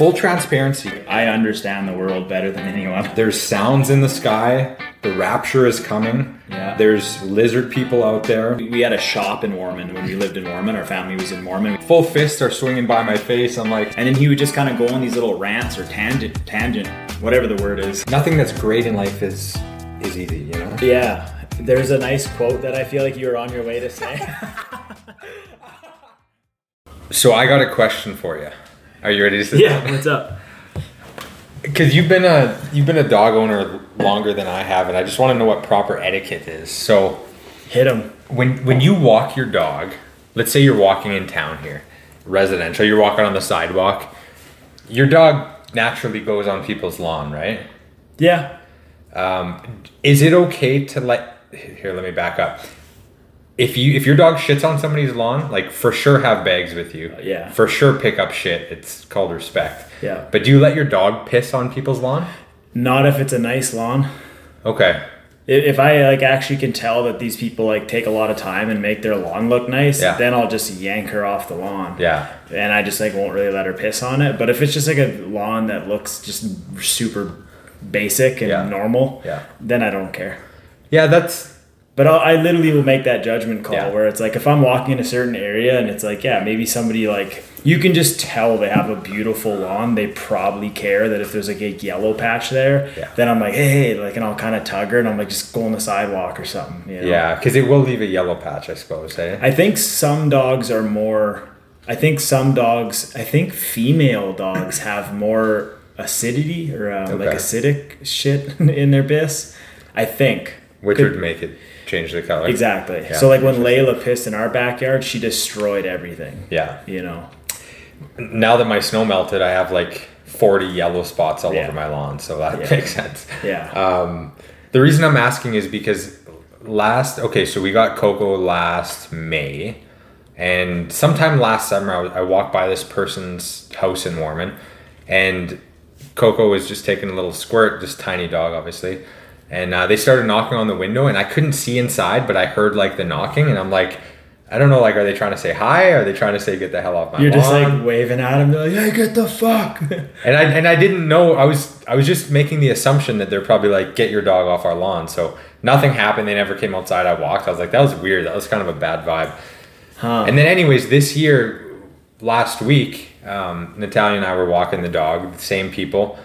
full transparency. I understand the world better than anyone. There's sounds in the sky. The rapture is coming. Yeah. There's lizard people out there. We had a shop in Warman when we lived in Warman. Our family was in Warman. Full fists are swinging by my face. I'm like, And then he would just kind of go on these little rants or tangent, tangent, whatever the word is. nothing that's great in life is is easy, you know. Yeah. There's a nice quote that I feel like you were on your way to say. So I got a question for you. Are you ready to sit yeah, what's up? Because you've been a you've been a dog owner longer than I have, and I just want to know what proper etiquette is. So Hit them when when you walk your dog, let's say you're walking in town here, residential, you're walking on the sidewalk, your dog naturally goes on people's lawn, right? Yeah. Um, is it okay to let here? Let me back up. If you if your dog shits on somebody's lawn, like for sure have bags with you. Uh, yeah. For sure pick up shit. It's called respect. Yeah. But do you let your dog piss on people's lawn? Not if it's a nice lawn. Okay. If I like actually can tell that these people like take a lot of time and make their lawn look nice, Yeah. then I'll just yank her off the lawn. Yeah. And I just like won't really let her piss on it. But if it's just like a lawn that looks just super basic and Yeah. normal, Yeah. then I don't care. Yeah, that's But I'll, I literally will make that judgment call Yeah. where it's like if I'm walking in a certain area and it's like yeah maybe somebody like you can just tell they have a beautiful lawn they probably care that if there's like a yellow patch there Yeah. then I'm like hey, hey like and I'll kind of tug her and I'm like just go on the sidewalk or something you know? yeah, because it will leave a yellow patch, I suppose. Eh? I think some dogs are more I think some dogs I think female dogs have more acidity or um, like acidic shit in their piss I think Which Could- would make it change the color. Exactly. Yeah. So like when Layla pissed in our backyard, she destroyed everything. Yeah. You know. Now that my snow melted, I have like 40 yellow spots all Yeah. over my lawn, so that Yeah. makes sense. Yeah. Um, the reason I'm asking is because last, okay, so we got Coco last May, and sometime last summer, I, I walked by this person's house in Warman, and Coco was just taking a little squirt, this tiny dog, obviously. And uh, they started knocking on the window, and I couldn't see inside, but I heard like the knocking, and I'm like, I don't know, like, are they trying to say hi? Are they trying to say get the hell off my You're just lawn? like waving at him, like, "Hey, get the fuck!" And I and I didn't know I was I was just making the assumption that they're probably like get your dog off our lawn. So nothing happened. They never came outside. I walked. I was like that was weird. That was kind of a bad vibe. huh. And then anyways, this year, last week, um, Natalia and I were walking the dog, the same people,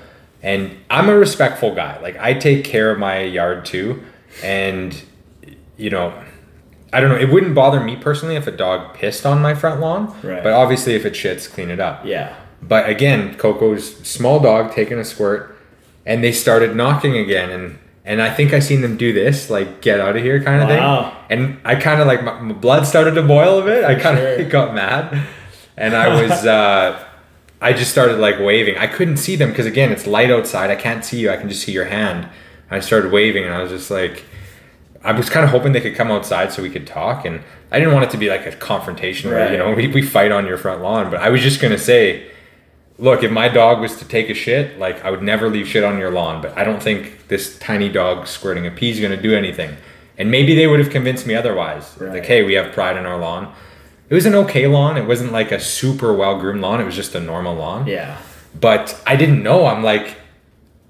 and I'm a respectful guy. Like I take care of my yard too, and you know. I don't know. It wouldn't bother me personally if a dog pissed on my front lawn, Right. but obviously if it shits, clean it up. yeah. But again, Coco's small dog taking a squirt, and they started knocking again, and and I think I seen them do this, like get out of here kind of Wow. thing. And I kind of like my, my blood started to boil a bit. I kind of sure. got mad, and I was uh, I just started like waving. I couldn't see them because again, it's light outside. I can't see you. I can just see your hand. I started waving, and I was just like. I was kind of hoping they could come outside so we could talk, and I didn't want it to be like a confrontation where you know we, we fight on your front lawn. But I was just gonna say, look, if my dog was to take a shit, like I would never leave shit on your lawn. But I don't think this tiny dog squirting a pee is gonna do anything. And maybe they would have convinced me otherwise. Right. Like, hey, we have pride in our lawn. It was an okay lawn. It wasn't like a super well groomed lawn. It was just a normal lawn Yeah. but I didn't know. I'm like,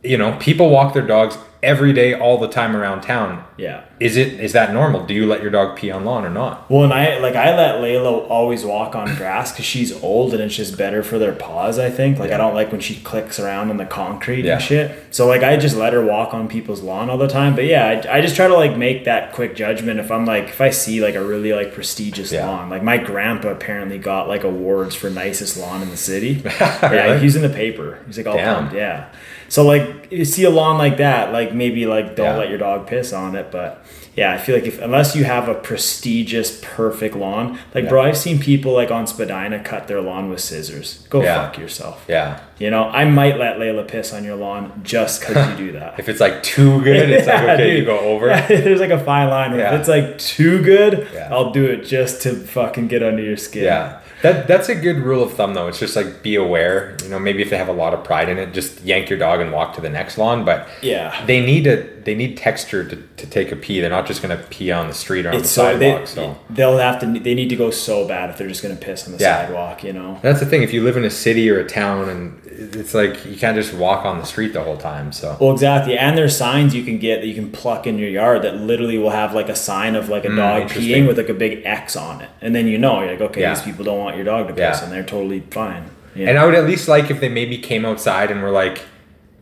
you know, people walk their dogs every day, all the time around town. Yeah. Is it is that normal? Do you let your dog pee on lawn or not? Well, and I like I let Layla always walk on grass because she's old and it's just better for their paws. I think. Like I don't like when she clicks around on the concrete Yeah. and shit. So like I just let her walk on people's lawn all the time. But yeah, I, I just try to like make that quick judgment if I'm like if I see like a really like prestigious Yeah. lawn. Like my grandpa apparently got like awards for nicest lawn in the city. Yeah, Really? he's in the paper. He's like all pumped. Yeah. So like you see a lawn like that, like maybe like don't Yeah. let your dog piss on it, but yeah, I feel like if unless you have a prestigious, perfect lawn, like bro, I've seen people like on Spadina cut their lawn with scissors. Go Yeah. fuck yourself. Yeah. You know, I might let Layla piss on your lawn just because you do that. If it's like too good, it's like Yeah, okay, you go over. Yeah, there's like a fine line. Yeah. If it's like too good, Yeah. I'll do it just to fucking get under your skin. Yeah. That that's a good rule of thumb though. It's just like be aware. You know, maybe if they have a lot of pride in it, just yank your dog and walk to the next lawn. But Yeah. they need a they need texture to, to take a pee. They're not just gonna pee on the street or on It's the so they, sidewalk. so they'll have to. They need to go so bad if they're just gonna piss on the Yeah. sidewalk. You know. that's the thing. If you live in a city or a town, and it's like you can't just walk on the street the whole time. So Well, exactly. And there's signs you can get that you can pluck in your yard that literally will have like a sign of like a dog Mm, interesting. peeing with like a big X on it, and then you know you're like, okay, Yeah. these people don't want your dog to piss, Yeah. and they're totally fine. And I would at least like if they maybe came outside and were like,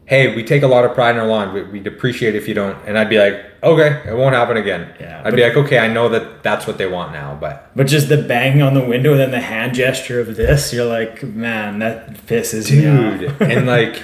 "Hey, we take a lot of pride in our lawn. We, we'd appreciate if you don't." And I'd be like, "Okay, it won't happen again." Yeah, I'd but- be like, "Okay, I know that that's what they want now." But But just the banging on the window and then the hand gesture of this, you're like, man, that pisses me off. dude, and like,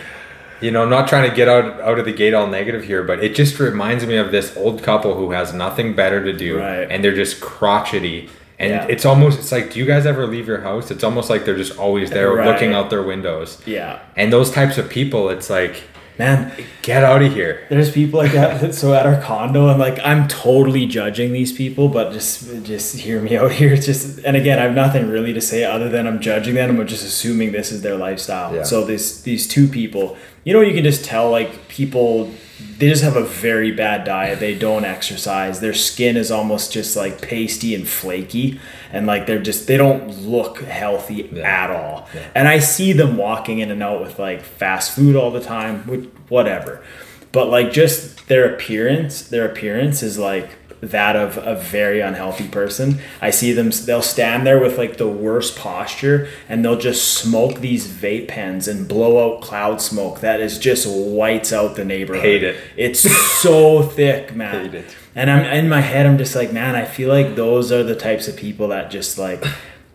you know, not trying to get out out of the gate all negative here, but it just reminds me of this old couple who has nothing better to do, Right. and they're just crotchety. And Yeah. it's almost it's like, do you guys ever leave your house? It's almost like they're just always there Right. looking out their windows. Yeah. And those types of people, it's like, Man, get out of here. there's people like that. So at our condo, and like I'm totally judging these people, but just just hear me out here. It's just, and again, I have nothing really to say other than I'm judging them. I'm just assuming this is their lifestyle. Yeah. So this these two people, you know, you can just tell like people. They just have a very bad diet. They don't exercise. Their skin is almost just like pasty and flaky, and like they're just they don't look healthy Yeah. at all. Yeah. And I see them walking in and out with like fast food all the time, which, whatever. But like just their appearance, their appearance is like that of a very unhealthy person. I see them they'll stand there with like the worst posture and they'll just smoke these vape pens and blow out cloud smoke that is just whites out the neighborhood. Hate it. It's so thick, man. Hate it. And I'm in my head I'm just like, man, I feel like those are the types of people that just like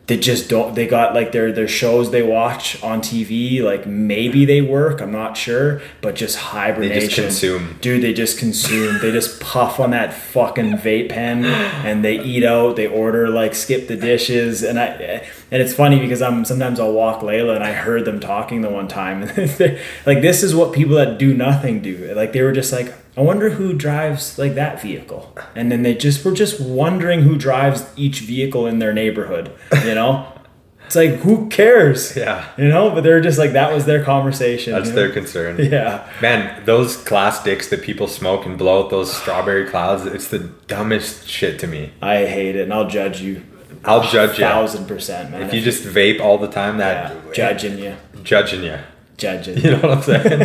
they just don't they got like their their shows they watch on TV like maybe they work I'm not sure but just hibernation they just consume. dude they just consume. They just puff on that fucking vape pen and they eat out they order like skip the dishes. And I and it's funny because I'm sometimes I'll walk Layla and I heard them talking the one time. And like this is what people that do nothing do. Like they were just like I wonder who drives like that vehicle and then they just were just wondering who drives each vehicle in their neighborhood you know it's like who cares Yeah. you know but they're just like that was their conversation That's you know? their concern. yeah Man, those class dicks that people smoke and blow out those strawberry clouds, it's the dumbest shit to me. I hate it, and I'll judge you. I'll judge you. thousand percent, man. If you just vape all the time, that yeah, judging you, judging you. judging. You know what I'm saying?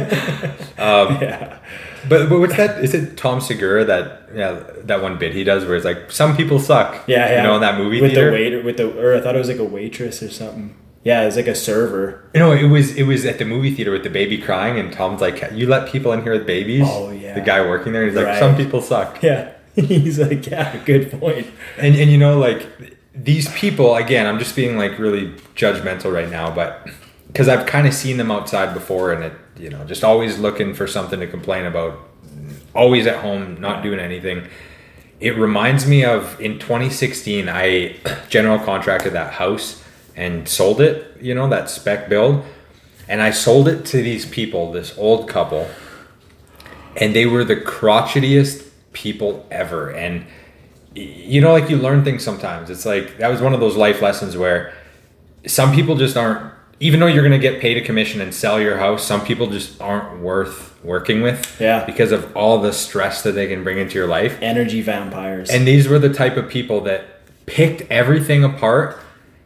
Um, yeah, but but what's that? Is it Tom Segura that yeah that one bit he does where it's like some people suck. yeah, yeah. You know in that movie with theater. the waiter, with the or I thought it was like a waitress or something. Yeah, it was like a server. You know, it was it was at the movie theater with the baby crying, and Tom's like, "You let people in here with babies." Oh, yeah. The guy working there, he's like, "Some people suck." Yeah, he's like, yeah, good point. And and you know like these people again, I'm just being like really judgmental right now, but because I've kind of seen them outside before, and it you know just always looking for something to complain about, always at home, not doing anything. It reminds me of in 2016, I general contracted that house and sold it. You know that spec build, and I sold it to these people, this old couple, and they were the crotchetiest people ever. And you know, like you learn things sometimes. It's like that was one of those life lessons where some people just aren't. Even though you're going to get paid a commission and sell your house, some people just aren't worth working with. Yeah. Because of all the stress that they can bring into your life. Energy vampires. And these were the type of people that picked everything apart.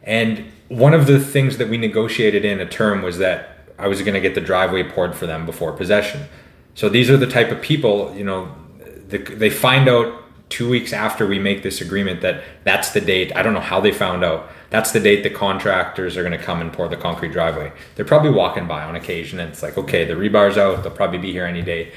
And one of the things that we negotiated in a term was that I was going to get the driveway poured for them before possession. So these are the type of people, you know, the, they find out two weeks after we make this agreement that that's the date. I don't know how they found out. That's the date the contractors are going to come and pour the concrete driveway. They're probably walking by on occasion and it's like, okay, the rebar's out. They'll probably be here any day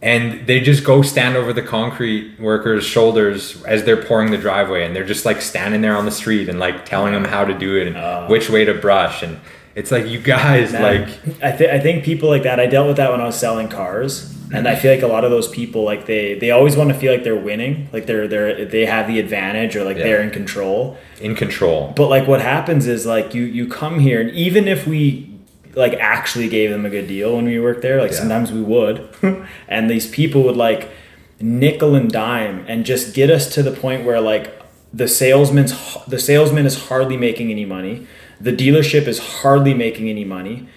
and they just go stand over the concrete workers' shoulders as they're pouring the driveway, and they're just like standing there on the street and like telling them how to do it and Oh. which way to brush, and it's like you guys Man, like I think I think people like that. I dealt with that when I was selling cars, and I feel like a lot of those people like they they always want to feel like they're winning, like they're they're they have the advantage or like Yeah. they're in control. in control. But like what happens is like you you come here and even if we like actually gave them a good deal when we worked there, like Yeah. sometimes we would. and these people would like nickel and dime and just get us to the point where like the salesman's the salesman is hardly making any money. The dealership is hardly making any money.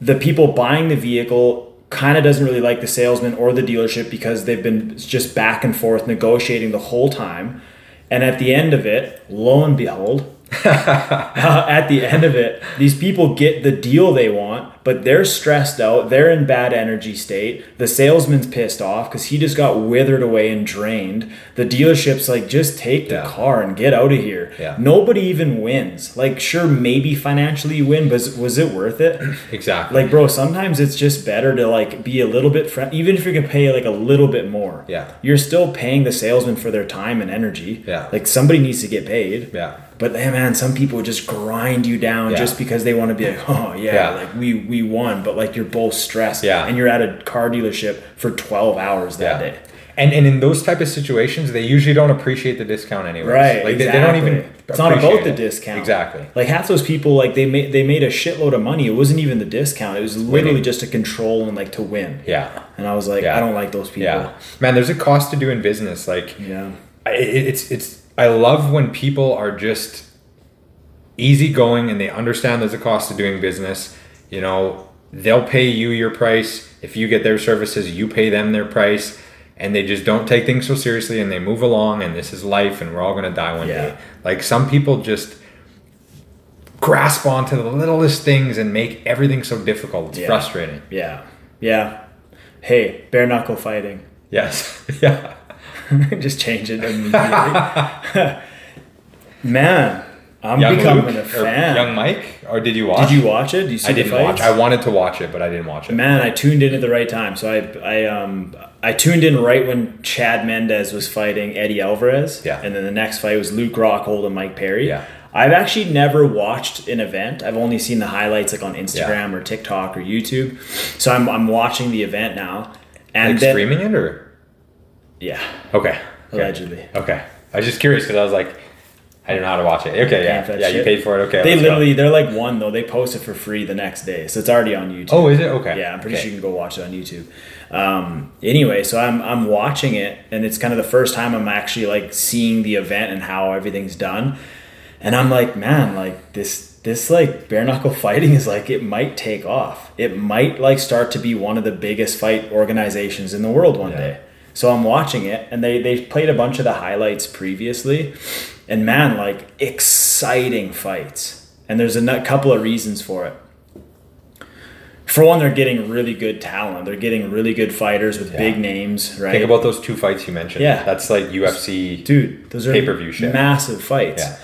The people buying the vehicle kind of doesn't really like the salesman or the dealership because they've been just back and forth negotiating the whole time. And at the end of it, lo and behold, uh, at the end of it, these people get the deal they want, but they're stressed out. They're in bad energy state. The salesman's pissed off because he just got withered away and drained. The dealership's like, just take the Yeah. car and get out of here. Yeah. Nobody even wins. Like, sure, maybe financially you win, but was- it worth it? Exactly. Like, bro, sometimes it's just better to like be a little bit friend, even if you can pay like a little bit more. Yeah. you're still paying the salesman for their time and energy. Yeah. like somebody needs to get paid. yeah. But hey, man, some people just grind you down Yeah. just because they want to be like, oh yeah, Yeah. like we we won, but like you're both stressed. Yeah. and you're at a car dealership for twelve hours that day. And and in those type of situations, they usually don't appreciate the discount anyway. Right, Like they, they don't even. It's not about appreciate the discount. Exactly. Like half those people, like they made they made a shitload of money. It wasn't even the discount. It was literally Winning. just to control and like to win. Yeah. And I was like, Yeah. I don't like those people. Yeah. Man, there's a cost to doing business. Like Yeah. It, it's it's. I love when people are just easygoing and they understand there's a cost to doing business. You know, they'll pay you your price. If you get their services, you pay them their price. And they just don't take things so seriously and they move along and this is life and we're all gonna die one Yeah. day. Like some people just grasp onto the littlest things and make everything so difficult. It's Yeah. frustrating. Yeah. Yeah. Hey, bare knuckle fighting. Yes. yeah. just change it immediately. Man, I'm Young becoming Luke a fan. Young Mike, or did you watch? Did you watch it? Did you see I didn't watch. I wanted to watch it, but I didn't watch it. Man, I tuned in at the right time. So I, I, um, I tuned in right when Chad Mendes was fighting Eddie Alvarez. Yeah. And then the next fight was Luke Rockhold and Mike Perry. Yeah. I've actually never watched an event. I've only seen the highlights like on Instagram or TikTok or YouTube. So I'm, I'm watching the event now. And like then, streaming it or yeah, okay, okay. allegedly. Okay, I was just curious because I was like, I didn't know how to watch it. Okay, yeah, Paying for that yeah, you paid for it. Okay, They let's go. literally, they're like one though. They post it for free the next day, so it's already on YouTube. Oh, is it okay? Yeah, I'm pretty okay. sure you can go watch it on YouTube. Um, anyway, so I'm I'm watching it, and it's kind of the first time I'm actually like seeing the event and how everything's done, and I'm like, man, like this this like bare knuckle fighting is like it might take off. It might like start to be one of the biggest fight organizations in the world one Yeah. day. So I'm watching it, and they they played a bunch of the highlights previously, and man, like exciting fights. And there's a couple of reasons for it for one, they're getting really good talent. They're getting really good fighters with Yeah. big names, right? Think about those two fights you mentioned. Yeah. that's like UFC. dude. Those are Pay-per-view shit. massive fights. Yeah.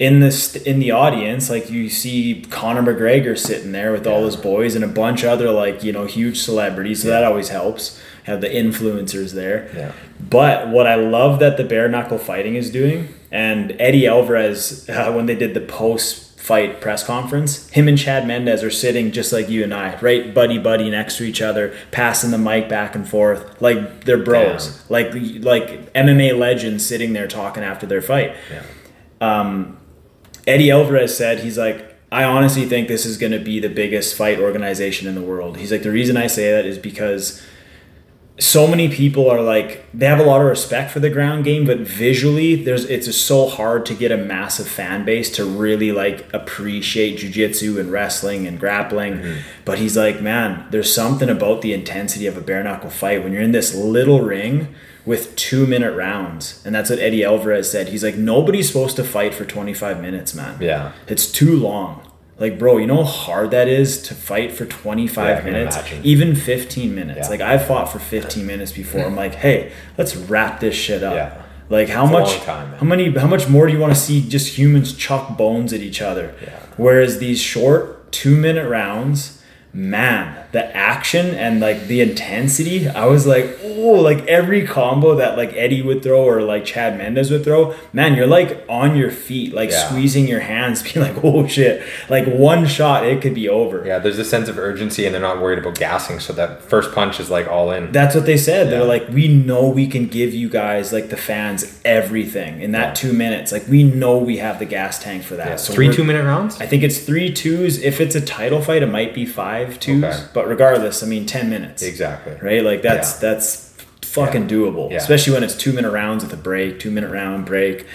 In this in the audience, like you see Conor McGregor sitting there with all his boys and a bunch of other like you know huge celebrities. So that always helps. Have the influencers there. Yeah. But what I love that the bare knuckle fighting is doing, and Eddie Alvarez, uh, when they did the post fight press conference, him and Chad Mendes are sitting just like you and I, right, buddy buddy next to each other, passing the mic back and forth, like they're bros, like like MMA legends sitting there talking after their fight. Yeah. Eddie Alvarez said he's like, I honestly think this is going to be the biggest fight organization in the world. He's like, the reason I say that is because so many people are like they have a lot of respect for the ground game but visually there's it's just so hard to get a massive fan base to really like appreciate jiu-jitsu and wrestling and grappling. Mm-hmm. But he's like man there's something about the intensity of a bare knuckle fight. When you're in this little ring with two minute rounds and that's what eddie alvarez said he's like nobody's supposed to fight for 25 minutes man Yeah. it's too long. Like, bro, you know how hard that is to fight for 25 Yeah, minutes, imagine. even 15 minutes. Yeah. Like, I've fought for 15 minutes before. I'm like, hey, let's wrap this shit up. Yeah. Like, how It's much? time, how many? How much more do you want to see just humans chuck bones at each other? Yeah. Whereas these short two minute rounds, man, the action and like the intensity, I was like, oh, like every combo that like Eddie would throw or like Chad Mendes would throw, man, you're like on your feet, like Yeah. squeezing your hands, being like, oh shit, like one shot, it could be over. Yeah, there's a sense of urgency, and they're not worried about gassing, so that first punch is like all in. That's what they said. Yeah. They're like, we know we can give you guys, like the fans, everything in that Yeah. two minutes. Like, we know we have the gas tank for that. So Three two minute rounds. I think it's three twos. If it's a title fight, it might be five twos. Okay. But regardless, I mean, ten minutes. Exactly. Right? Like that's Yeah. that's fucking doable, Yeah. especially when it's two minute rounds with a break, two minute round break.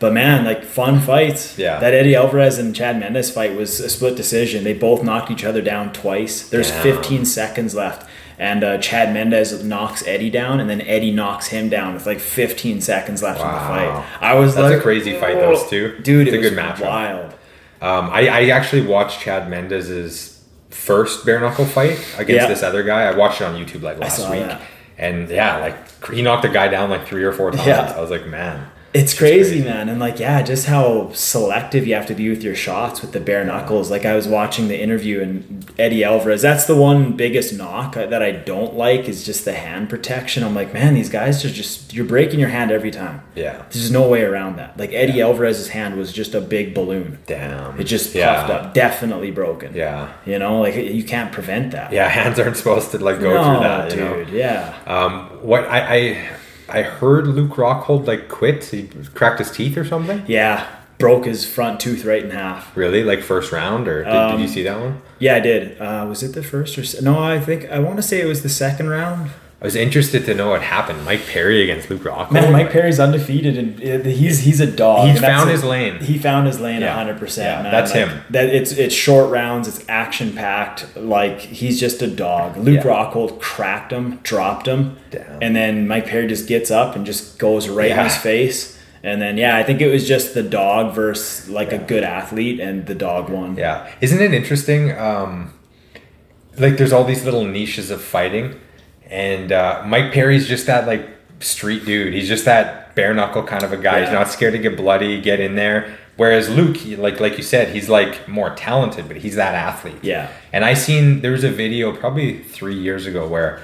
But man, like fun fights. Yeah. That Eddie Alvarez and Chad Mendes fight was a split decision. They both knocked each other down twice. There's Damn. 15 seconds left. And uh, Chad Mendes knocks Eddie down, and then Eddie knocks him down with like 15 seconds left in the Wow. fight. I was That's like, a crazy fight, those two. Dude, It's it a was good matchup. wild. Um, I, I actually watched Chad Mendes's first bare knuckle fight against Yeah. this other guy. I watched it on YouTube like last week, that. and yeah, like he knocked a guy down like three or four times. Yeah. I was like, man, It's crazy, crazy. man. And like, yeah, just how selective you have to be with your shots with the bare knuckles. Like, I was watching the interview and Eddie Alvarez, that's the one biggest knock that I don't like is just the hand protection. I'm like, man, these guys are just, you're breaking your hand every time. yeah, There's no way around that. Like, Eddie Alvarez's hand was just a big balloon. damn, It just yeah. puffed up, definitely broken. Yeah, You know, like, you can't prevent that. yeah, hands aren't supposed to like go no, through that, you dude. know. Yeah. Um, what I, I I heard Luke Rockhold like quit. He cracked his teeth or something. Yeah. Broke his front tooth right in half. Really, like first round, or did, did Um, you see that one? Yeah, I did. Uh, was it the first or no? I think I want to say it was the second round. I was interested to know what happened. Mike Perry against Luke Rockhold. Man, Mike Perry's undefeated, and uh, he's he's a dog. That's found a- his lane. He found his lane, Yeah. hundred percent. Yeah, that's Like, him. That it's it's short rounds. It's action packed. Like he's just a dog. Luke Yeah. Rockhold cracked him, dropped him, Damn. and then Mike Perry just gets up and just goes right in his face. And then yeah, I think it was just the dog versus like a good athlete, and the dog won. Yeah, isn't it interesting? Um, like, there's all these little niches of fighting, and uh, Mike Perry's just that like street dude. He's just that bare knuckle kind of a guy. He's not scared to get bloody, get in there. Whereas Luke, he- like like you said, he's like more talented, but he's that athlete. Yeah. And I seen there was a video probably three years ago where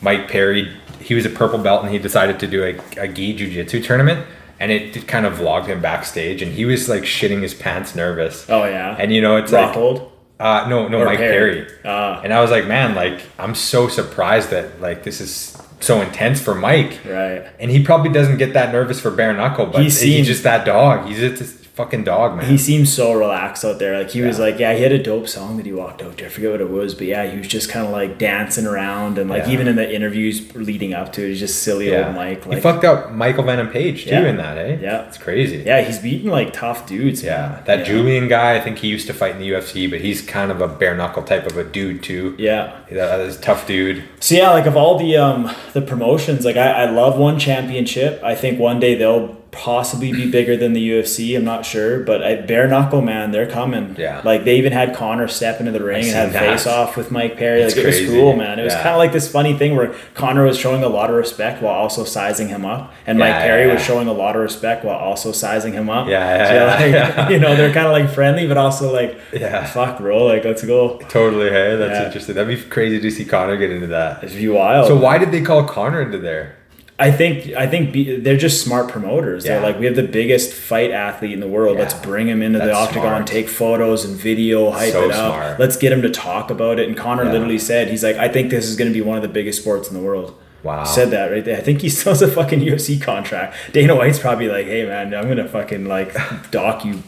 Mike Perry he was a purple belt and he decided to do a, a gi jiu-jitsu tournament and it, kind of vlogged him backstage and he was like shitting his pants nervous. Oh yeah. And you know it's like Rockhold. Uh, no, no, Or Mike Perry. Perry. Ah. and I was like, man, like I'm so surprised that like this is so intense for Mike. Right. And he probably doesn't get that nervous for bare knuckle, but He he's, just that dog. He's just fucking dog, man. He seems so relaxed out there. Like he was like, yeah, he had a dope song that he walked out to. I forget what it was, but yeah, he was just kind of like dancing around and like Yeah. even in the interviews leading up to it, he's just silly yeah. old Mike. Like, he fucked up Michael Venom Page too Yeah. in that, eh? Yeah. It's crazy. yeah, he's beating like tough dudes. Yeah, man. that yeah. Julian guy, I think he used to fight in the UFC, but he's kind of a bare knuckle type of a dude too. Yeah. That is a tough dude. So yeah, like of all the um the promotions, like I, I love one championship. I think one day they'll possibly be bigger than the UFC. I'm not sure, but I, bare knuckle man, they're coming. Yeah. like they even had Conor step into the ring and have that. face off with Mike Perry. It's like it was cool, man. It was kind of like this funny thing where Conor was showing a lot of respect while also sizing him up, and Mike Perry yeah, was showing a lot of respect while also sizing him up. Yeah, yeah, So, yeah, like, yeah. You know, they're kind of like friendly, but also like, Yeah. fuck, bro, like let's go. Totally, hey, that's Yeah. interesting. That'd be crazy to see Conor get into that. It'd be wild. So why did they call Conor into there? I think I think be, they're just smart promoters. They're like, we have the biggest fight athlete in the world. Yeah. Let's bring him into the octagon, smart. take photos and video, hype So it up. smart. Let's get him to talk about it. And Conor Yeah. literally said, he's like, I think this is going to be one of the biggest sports in the world. Wow. Said that right there. I think he still has a fucking UFC contract. Dana White's probably like, hey man, I'm gonna fucking like dock you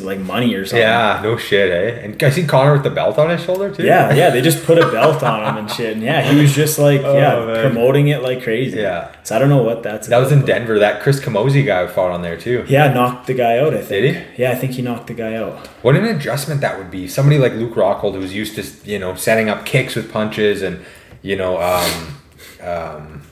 like money or something. Yeah, no shit, eh? And I see Conor with the belt on his shoulder too. Yeah, yeah, they just put a belt on him and shit. And yeah, he was just like, yeah, Oh, man. promoting it like crazy. Yeah. So I don't know what that's That was in Denver. That Chris Camozzi guy fought on there too. Yeah, knocked the guy out. I think. Did he? Yeah, I think he knocked the guy out. What an adjustment that would be. Somebody like Luke Rockhold, who's used to you know setting up kicks with punches, and you know, um, um,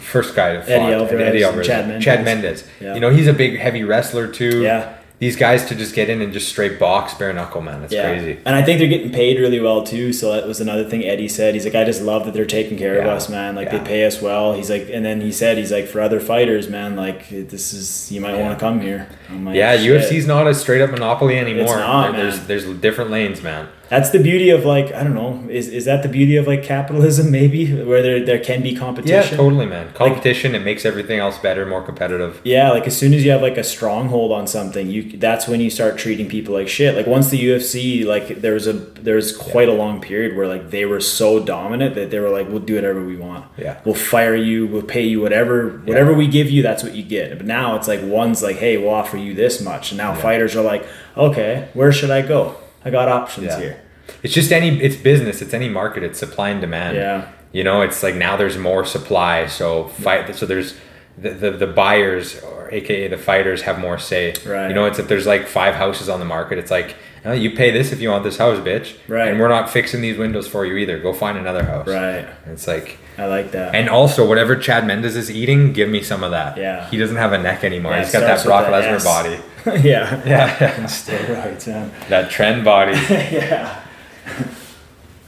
first guy fought Eddie Alvarez and Chad Mendes. Chad Mendes. Yeah. You know, he's a big, heavy wrestler too. Yeah. These guys to just get in and just straight box bare knuckle, man. It's Yeah, crazy. and I think they're getting paid really well too. So that was another thing Eddie said. He's like, I just love that they're taking care of us, man. Like Yeah. they pay us well. He's like, and then he said, he's like, for other fighters, man, like this is you might Yeah. want to come here. Like, Yeah, "Shit." UFC's not a straight up monopoly anymore. not, There- there's there's different lanes, man. That's the beauty of like I don't know. Is is that the beauty of like capitalism? Maybe where there there can be competition Yeah, totally, man. Competition it makes everything else better, more competitive. Yeah, like as soon as you have like a stronghold on something, you that's when you start treating people like shit. Like once the UFC, like there was a there was quite a long period where like they were so dominant that they were like, we'll do whatever we want. Yeah. we'll fire you, we'll pay you whatever whatever we give you, that's what you get. But now it's like one's like, hey, we'll offer you this much, and now fighters are like, okay, where should I go? I got options Yeah. here. It's just any it's business, it's any market, it's supply and demand. Yeah. You know, it's like now there's more supply, so fight. So there's the, the, the buyers or AKA the fighters have more say. Right. You know, it's if there's like five houses on the market, it's like oh, you pay this if you want this house, bitch. Right. And we're not fixing these windows for you either. Go find another house. Right. And it's like. I like that. And also, whatever Chad Mendes is eating, give me some of that. Yeah. He doesn't have a neck anymore. Yeah, He's got that Brock Lesnar body. yeah. Yeah. Steroids, man. that trend body. yeah.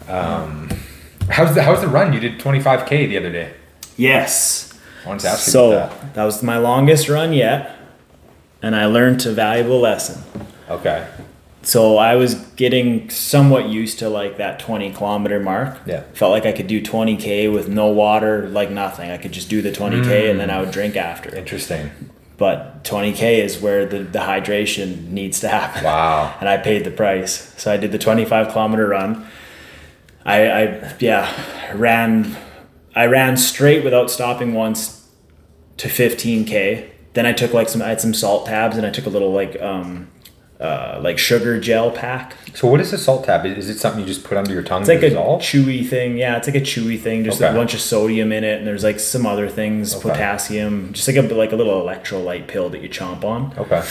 Um, How's the How's the run? You did 25k the other day. Yes. I wanted to ask you So about that. that was my longest run yet, and I learned a valuable lesson. Okay. So I was getting somewhat used to like that 20 kilometer mark. Yeah. Felt like I could do 20k with no water, like nothing. I could just do the 20k and then I would hmm. drink after. Interesting. But 20k is where the, the hydration needs to happen. Wow. and I paid the price. So I did the 25 kilometer run. I, I yeah ran I ran straight without stopping once to 15k. Then I took like some I had some salt tabs and I took a little like um uh, like sugar gel pack. So what is a salt tab? Is it something you just put under your tongue It's like to a dissolve? chewy thing. Yeah, it's like a chewy thing. Just Okay. a bunch of sodium in it, and there's like some other things, Okay. potassium, just like a like a little electrolyte pill that you chomp on. Okay.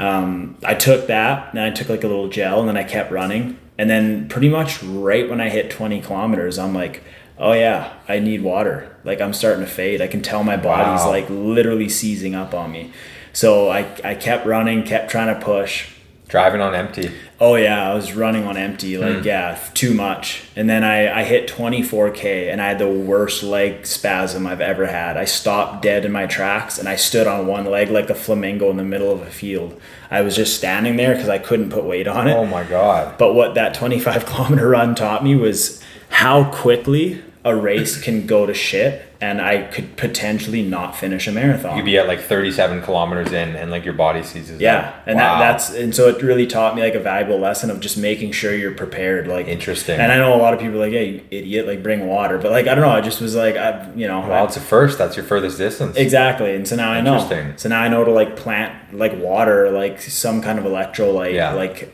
Um, I took that, then I took like a little gel, and then I kept running. And then pretty much right when I hit 20 kilometers, I'm like, oh yeah, I need water. Like I'm starting to fade. I can tell my body's Wow. like literally seizing up on me. So I, I kept running, kept trying to push. Driving on empty. Oh yeah, I was running on empty, like hmm. yeah, too much. And then I, I hit 24k and I had the worst leg spasm I've ever had. I stopped dead in my tracks and I stood on one leg like a flamingo in the middle of a field. I was just standing there because I couldn't put weight on it. Oh my god. But what that 25 kilometer run taught me was how quickly a race can go to shit and I could potentially not finish a marathon. You'd be at like 37 kilometers in, and like your body seizes. Yeah, up. and Wow. that, that's and so it really taught me like a valuable lesson of just making sure you're prepared. Like Interesting. And I know a lot of people are like, "Hey, you idiot! Like bring water," but like I don't know. I just was like, I you know, Well, it's a first. That's your furthest distance. exactly. And so now I know. Interesting. So now I know to like plant like water, like some kind of electrolyte, Yeah. like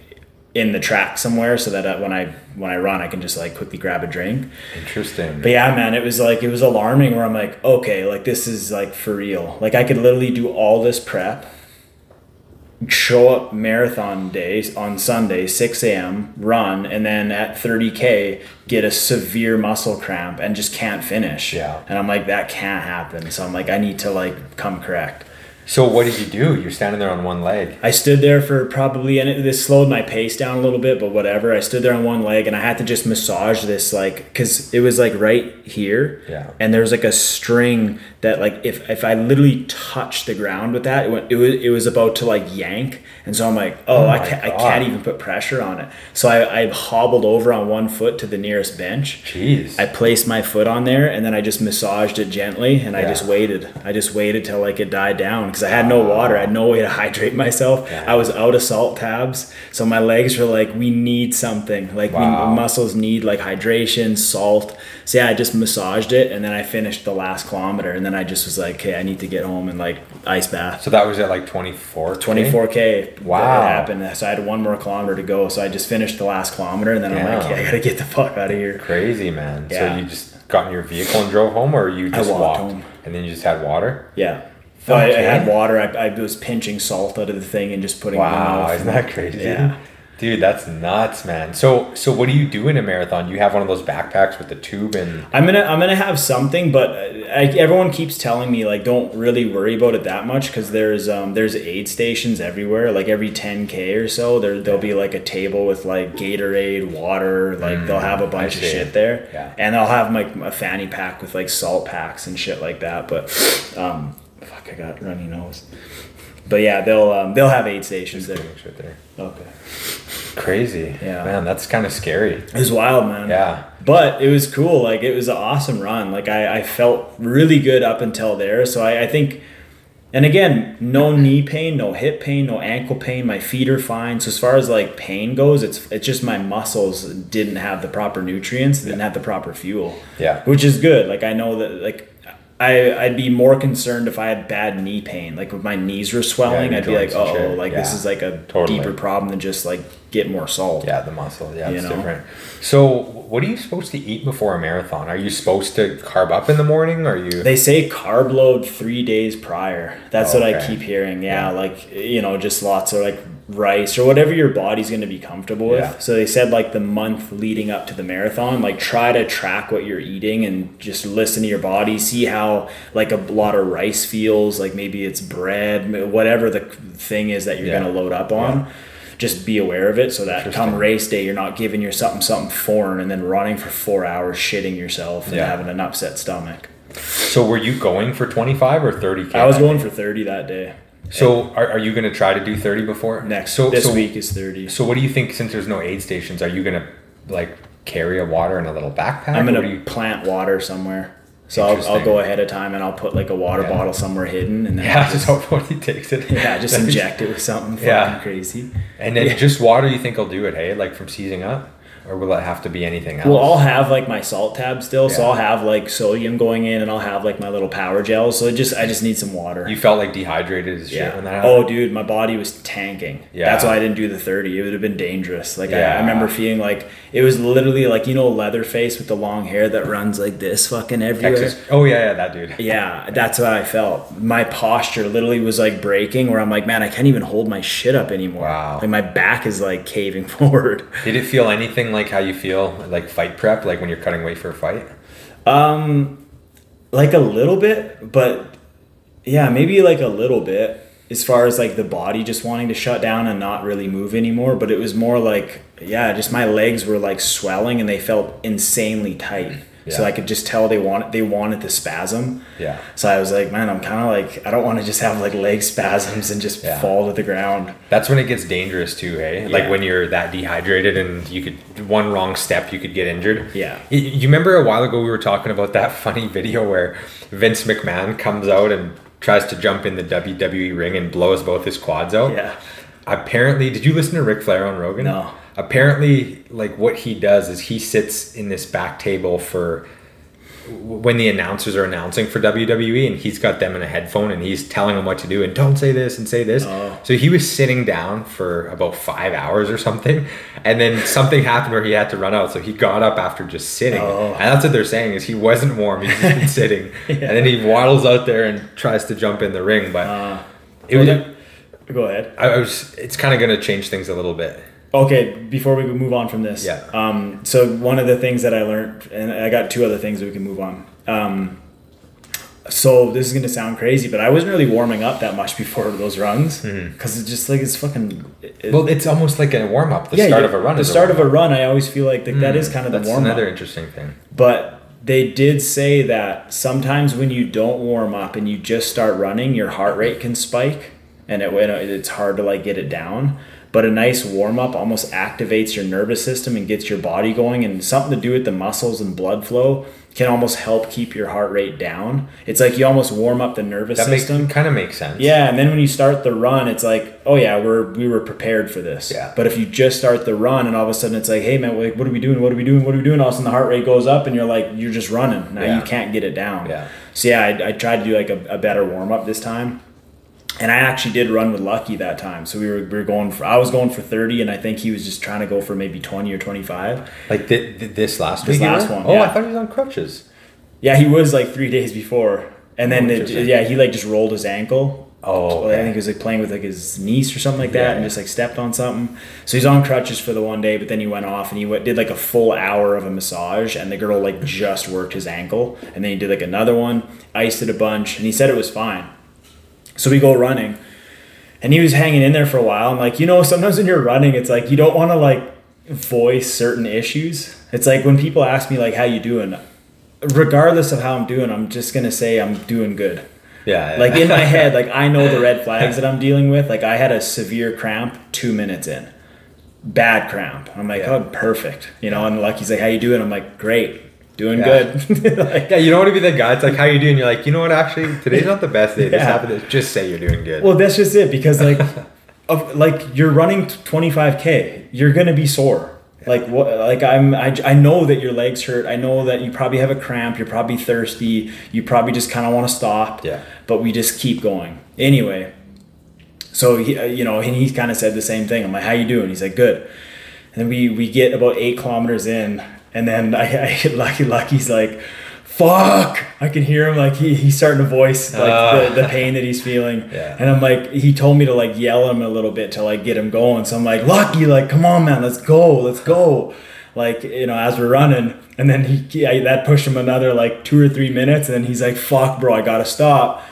in the track somewhere, so that uh, when I when I run, I can just like quickly grab a drink. Interesting. But yeah, man, it was like it was alarming. Where I'm like, okay, like this is like for real. Like I could literally do all this prep, show up marathon days on Sunday, 6 a.m., run, and then at 30k get a severe muscle cramp and just can't finish. Yeah. And I'm like, that can't happen. So I'm like, I need to like come correct. So what did you do? You're standing there on one leg. I stood there for probably, and it, this slowed my pace down a little bit, but whatever. I stood there on one leg and I had to just massage this, like, because it was like right here. Yeah. And there was like a string that, like, if, if I literally touched the ground with that, it, went, it, was, it was about to like yank. And so I'm like, oh, Oh I, I can't even put pressure on it. So I, I hobbled over on one foot to the nearest bench. Jeez. I placed my foot on there and then I just massaged it gently and I just waited. I just waited till like it died down because I had no water. I had no way to hydrate myself. Yeah. I was out of salt tabs. So my legs were like, we need something. Like Wow. we, muscles need like hydration, salt. So yeah, I just massaged it and then I finished the last kilometer and then I just was like, okay, I need to get home and like ice bath. so that was at like 24. 24k. Wow. That happened. So I had one more kilometer to go. So I just finished the last kilometer and then I'm like, Yeah. yeah, I gotta get the fuck out of here. Crazy man. Yeah. So you just got in your vehicle and drove home, or you just walked walked, home. and then you just had water. Yeah. So I, I had water. I, I was pinching salt out of the thing and just putting it in my Wow, mouth. isn't that crazy? Yeah. Dude, that's nuts, man. So, so what do you do in a marathon? You have one of those backpacks with the tube and I'm gonna I'm gonna have something, but I, everyone keeps telling me like don't really worry about it that much because there's um there's aid stations everywhere. Like every 10k or so, there there'll be like a table with like Gatorade, water. Like they'll have a bunch of Mm, shit there, Yeah. and I'll have like a fanny pack with like salt packs and shit like that. But um, fuck, I got runny nose. But yeah, they'll um, they'll have aid stations there. Right there. Okay. Crazy. Yeah. Man, that's kind of scary. It was wild, man. Yeah. But it was cool. Like it was an awesome run. Like I, I felt really good up until there. So I, I think, and again, no knee pain, no hip pain, no ankle pain. My feet are fine. So as far as like pain goes, it's it's just my muscles didn't have the proper nutrients, didn't have the proper fuel. Yeah. Which is good. Like I know that like I, I'd be more concerned if I had bad knee pain, like if my knees were swelling. your I'd be like, oh, like this is like a Totally. deeper problem than just like get more salt. Yeah, the muscle. Yeah, it's know? different. So, what are you supposed to eat before a marathon? Are you supposed to carb up in the morning? Or are you? They say carb load three days prior. That's Oh, what I keep hearing. Yeah, Yeah. like you know, just lots of like rice or whatever your body's going to be comfortable with. Yeah. So they said like the month leading up to the marathon, like try to track what you're eating and just listen to your body, see how like a lot of rice feels, like maybe it's bread, whatever the thing is that you're Yeah. going to load up on. Just be aware of it so that come race day, you're not giving your something something foreign and then running for four hours, shitting yourself and Yeah. having an upset stomach. so, were you going for twenty five or thirty k? I was going for 30 that day. So, are, are you going to try to do thirty before Next So, this so, week is 30. So, what do you think? Since there's no aid stations, are you going to like carry a water in a little backpack? I'm gonna you- plant water somewhere. So I'll, I'll go ahead of time and I'll put like a water Yeah. bottle somewhere hidden and then yeah, I'll just hope nobody takes it. yeah, just inject it with something fucking Yeah. crazy. And then Yeah. just water, you think will do it? Hey, like from seizing up, or will it have to be anything else? Well, I'll have like my salt tab still, so I'll have like sodium going in, and I'll have like my little power gels. So it just I just need some water. you felt like dehydrated as shit yeah. when that oh, happened. Oh, dude, my body was tanking. Yeah. That's why I didn't do the 30. It would have been dangerous. Like I, I remember feeling like it was literally like you know Leatherface with the long hair that runs like this fucking everywhere. Texas. Oh yeah, yeah, that dude. Yeah, that's how I felt. My posture literally was like breaking where I'm like, man, I can't even hold my shit up anymore. Wow. Like my back is like caving forward. Did it feel anything like how you feel like fight prep, like when you're cutting weight for a fight? Um like a little bit, but yeah, maybe like a little bit as far as like the body just wanting to shut down and not really move anymore, but it was more like yeah, just my legs were like swelling and they felt insanely tight. So I could just tell they wanted they wanted the spasm. Yeah. So I was like, man, I'm kind of like I don't want to just have like leg spasms and just Yeah. fall to the ground. That's when it gets dangerous too, hey? Like when you're that dehydrated and you could one wrong step you could get injured. Yeah. You remember a while ago we were talking about that funny video where Vince McMahon comes out and tries to jump in the WWE ring and blows both his quads out. Yeah. Apparently, did you listen to Ric Flair on Rogan? No. Apparently, like what he does is he sits in this back table for when the announcers are announcing for WWE and he's got them in a headphone and he's telling them what to do and don't say this and say this. Oh. So he was sitting down for about five hours or something, and then something happened where he had to run out. So he got up after just sitting, Oh. and that's what they're saying is he wasn't warm, he's just been sitting, and then he waddles out there and tries to jump in the ring. But Uh, it was, Go ahead. I was, it's kind of going to change things a little bit. Okay, before we move on from this, Yeah. Um, so one of the things that I learned, and I got two other things that we can move on. Um, so this is gonna sound crazy, but I wasn't really warming up that much before those runs because it's just like it's fucking. It, Mm-hmm. Well, it's almost like a warm up. The yeah, start of a run. The start of a run, I always feel like that, that is kind of the warm up. That's another interesting thing. But they did say that sometimes when you don't warm up and you just start running, your heart rate can spike, and it it's hard to like get it down. But a nice warm up almost activates your nervous system and gets your body going, and something to do with the muscles and blood flow can almost help keep your heart rate down. It's like you almost warm up the nervous That makes system. kind of makes sense. Yeah, and then when you start the run, it's like, oh yeah, we're we were prepared for this. Yeah. But if you just start the run and all of a sudden it's like, hey man, like, what are we doing? What are we doing? What are we doing? All of a sudden the heart rate goes up and you're like, you're just running. Now Yeah. you can't get it down. Yeah. So yeah, I, I tried to do like a, a better warm up this time. And I actually did run with Lucky that time. So we were, we were going for, I was going for 30 and I think he was just trying to go for maybe 20 or 25. Like th- th- this last This last one, Oh, yeah. I thought he was on crutches. Yeah, he was like three days before. And then, Oh, it, yeah, he like just rolled his ankle. Oh, Well, I think he was like playing with like his niece or something like that, Yeah, and just like stepped on something. So he's on crutches for the one day, but then he went off and he went, did like a full hour of a massage, and the girl like just worked his ankle, and then he did like another one, iced it a bunch, and he said it was fine. So we go running, and he was hanging in there for a while. And like you know, sometimes when you're running, it's like you don't want to like voice certain issues. It's like when people ask me like how you doing, regardless of how I'm doing, I'm just gonna say I'm doing good Yeah. yeah. like in my head like i know the red flags that i'm dealing with like i had a severe cramp two minutes in bad cramp i'm like Yeah. oh perfect you know and lucky's like how you doing i'm like great doing Yeah. good like, yeah, you don't want to be the guy. It's like, how you doing? You're like, you know what? Actually, today's not the best day. This Yeah. happened. Just say you're doing good. well that's just it because like of like you're running 25k you're gonna be sore Like what? Like I'm. I, I know that your legs hurt. I know that you probably have a cramp. You're probably thirsty. You probably just kind of want to stop. Yeah. But we just keep going anyway. So he, uh, you know, and he kind of said the same thing. I'm like, "How you doing?" He's like, "Good." And then we we get about eight kilometers in, and then I, I hit Lucky Lucky's like, "Fuck!" I can hear him like he, he's starting to voice like Ah. the, the pain that he's feeling. Yeah. And I'm like, he told me to like yell at him a little bit to like get him going. So I'm like, Lucky, like, come on, man, let's go, let's go. Like, you know, as we're running. And then he, he I, that pushed him another like two or three minutes. And then he's like, fuck, bro, I gotta stop.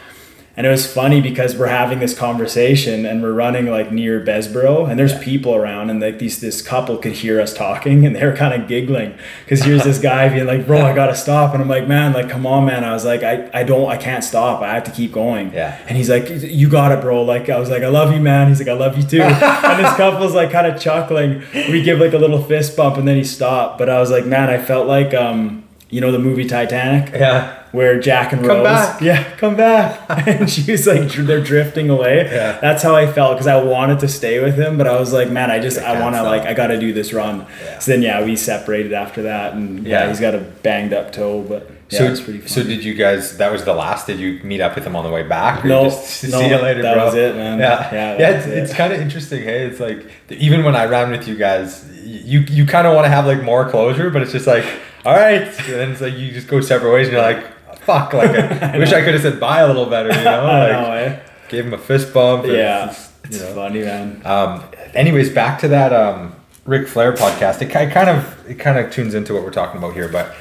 And it was funny because we're having this conversation and we're running like near Bessborough and there's people around and like these this couple could hear us talking and they were kind of giggling because here's this guy being like, bro, I gotta stop. And I'm like, man, like come on, man. I was like, I, I don't I can't stop. I have to keep going. Yeah. And he's like, You got it, bro. Like I was like, I love you, man. He's like, I love you too. and this couple's like kind of chuckling. We give like a little fist bump and then he stopped. But I was like, man, I felt like um, you know, the movie Titanic Yeah. where Jack and Come Rose, back. yeah, come back, and she was like, they're drifting away. Yeah. That's how I felt because I wanted to stay with him, but I was like, man, I just, I I, want to like, I got to do this run. Yeah. So then, yeah, we separated after that, and yeah, Yeah. he's got a banged up toe, but yeah, so, it's pretty. Fun. so did you guys? That was the last. Did you meet up with him on the way back? No, see you later, that bro? was it, man. Yeah, Yeah, yeah. it's it. it's kind of interesting. Hey, it's like even when I ran with you guys, you you kind of want to have like more closure, but it's just like, all right, and then it's like you just go separate ways, and you're like, fuck, like I wish I could have said bye a little better, you know? I Like know, eh? gave him a fist bump. Yeah, it's it's you know. funny, man. Um, anyways, back to that um, Ric Flair podcast. It, ki- kind of it kind of tunes into what we're talking about here, but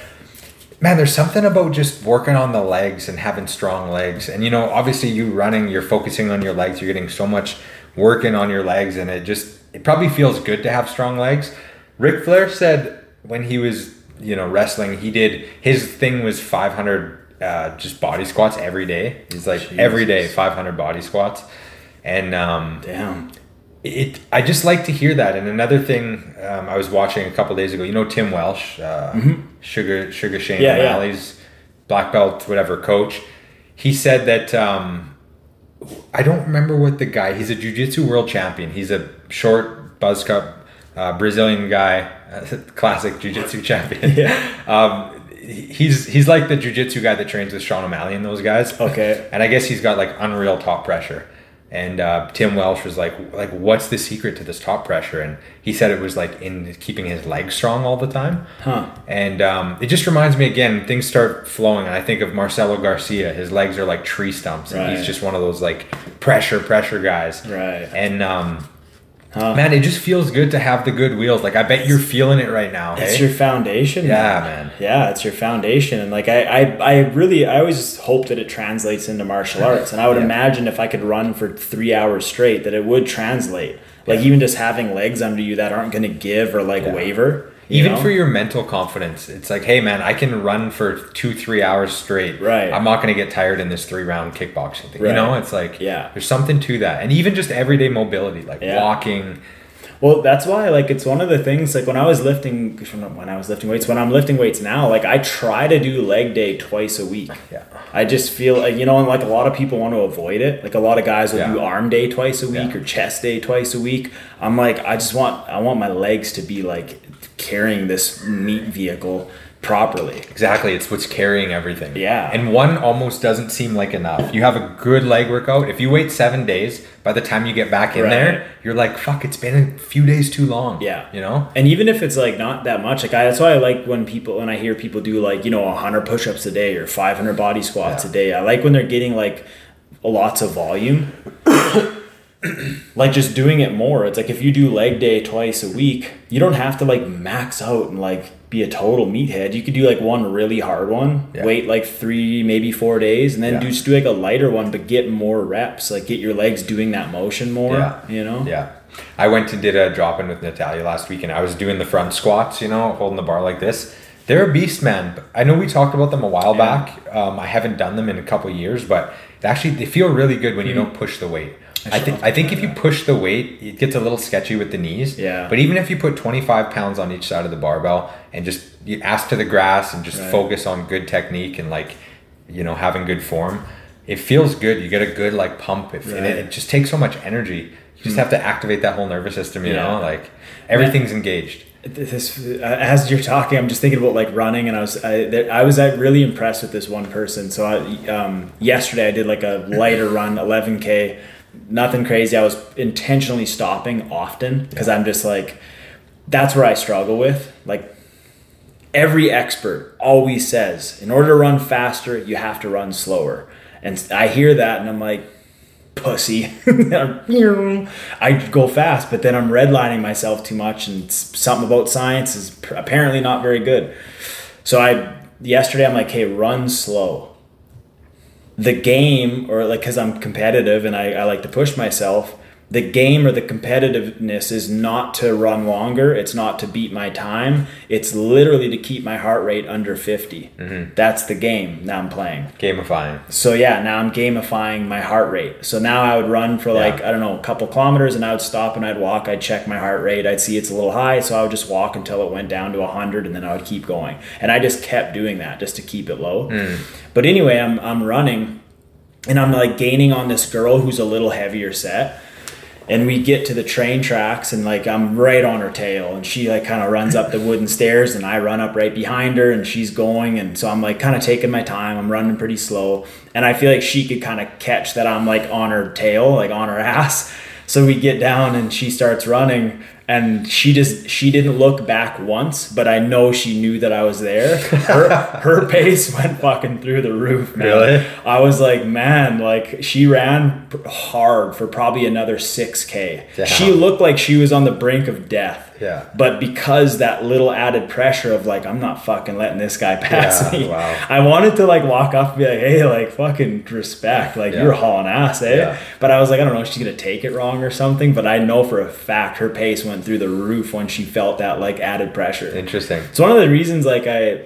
man, there's something about just working on the legs and having strong legs. And you know, obviously, you running, you're focusing on your legs. You're getting so much working on your legs, and it just it probably feels good to have strong legs. Ric Flair said when he was you know wrestling, he did his thing was 500 uh, just body squats every day. He's like every day 500 body squats. And um, Damn. it i just like to hear that and another thing um, i was watching a couple days ago you know tim welch uh, sugar sugar shane Mm-hmm. Yeah, yeah. black belt whatever coach he said that um, i don't remember what the guy he's a jiu-jitsu world champion he's a short buzz cut uh, brazilian guy classic jiu-jitsu champion Yeah. um, he's he's like the jiu-jitsu guy that trains with sean o'malley and those guys Okay. and I guess he's got like unreal top pressure. And uh, Tim Welch was like, like, what's the secret to this top pressure? And he said it was like in keeping his legs strong all the time. Huh. And um, it just reminds me again, things start flowing, and I think of Marcelo Garcia. His legs are like tree stumps, and Right. he's just one of those like pressure, pressure guys. Right. And um, Huh. man, it just feels good to have the good wheels. Like I bet you're feeling it right now. It's hey? your foundation. Yeah, man. Yeah, it's your foundation, and like I, I, I really, I always hope that it translates into martial arts, and I would Yeah. imagine if I could run for three hours straight, that it would translate. Like Yeah. even just having legs under you that aren't going to give or like Yeah. waver. Even know? for your mental confidence it's like hey man i can run for two three hours straight Right. i'm not going to get tired in this three round kickboxing thing you know it's like Yeah. there's something to that and even just everyday mobility like Yeah. walking Well, that's why like it's one of the things like when I was lifting when I was lifting weights when I'm lifting weights now like I try to do leg day twice a week. Yeah. I just feel like you know and like a lot of people want to avoid it. Like a lot of guys will Yeah. do arm day twice a week Yeah. or chest day twice a week. I'm like I just want I want my legs to be like carrying this meat vehicle properly. exactly it's what's carrying everything Yeah. and one almost doesn't seem like enough you have a good leg workout if you wait seven days by the time you get back in Right. there you're like fuck it's been a few days too long Yeah. you know And even if it's like not that much, like I, that's why I like when people when I hear people do like you know 100 push-ups a day or 500 body squats Yeah. a day. I like when they're getting like lots of volume. like just doing it more. It's like if you do leg day twice a week, you don't have to like max out and like be a total meathead. You could do like one really hard one, Yeah. wait like three, maybe four days, and then Yeah. do just do like a lighter one, but get more reps. Like get your legs doing that motion more. Yeah. You know. Yeah. I went and did a drop in with Natalia last week and I was doing the front squats, you know, holding the bar like this. They're a beast, man. I know we talked about them a while Yeah. back. Um, I haven't done them in a couple years, but actually they feel really good when you don't push the weight. I, think I think if you push the weight, it gets a little sketchy with the knees. Yeah. But even if you put 25 pounds on each side of the barbell and just you ask to the grass and just Right. focus on good technique and like, you know, having good form, it feels good. You get a good like pump. It, and it, Hmm. it just takes so much energy. You just have to activate that whole nervous system, you Yeah. know, like everything's engaged. this as you're talking i'm just thinking about like running and i was i, I was uh, really impressed with this one person so I, um, yesterday i did like a lighter run 11k nothing crazy i was intentionally stopping often because i'm just like that's where i struggle with like every expert always says in order to run faster you have to run slower and i hear that and i'm like pussy. I go fast, but then I'm redlining myself too much, and something about science is apparently not very good. So I yesterday I'm like, hey, run slow. The game, or like, cause I'm competitive and I, I like to push myself the game or the competitiveness is not to run longer. It's not to beat my time. It's literally to keep my heart rate under 50. Mm-hmm. That's the game now I'm playing. Gamifying. So yeah, now I'm gamifying my heart rate. So now I would run for like, yeah. I don't know, a couple kilometers and I would stop and I'd walk. I'd check my heart rate. I'd see it's a little high. So I would just walk until it went down to 100 and then I would keep going. And I just kept doing that just to keep it low. Mm. But anyway, I'm, I'm running and I'm like gaining on this girl who's a little heavier set and we get to the train tracks and like I'm right on her tail and she like kind of runs up the wooden stairs and I run up right behind her and she's going and so I'm like kind of taking my time. I'm running pretty slow and I feel like she could kind of catch that I'm like on her tail like on her ass. So we get down and she starts running and she just she didn't look back once, but I know she knew that I was there. Her her pace went fucking through the roof, man. Really? I was like, man, like she ran hard for probably another six k. She looked like she was on the brink of death. Yeah. But because that little added pressure of like, I'm not fucking letting this guy pass yeah, me. Wow. I wanted to like walk off and be like, hey, like fucking respect, like yeah. you're hauling ass, eh? Yeah. But I was like, I don't know, if she's gonna take it wrong or something. But I know for a fact her pace went through the roof when she felt that like added pressure. Interesting. It's one of the reasons like I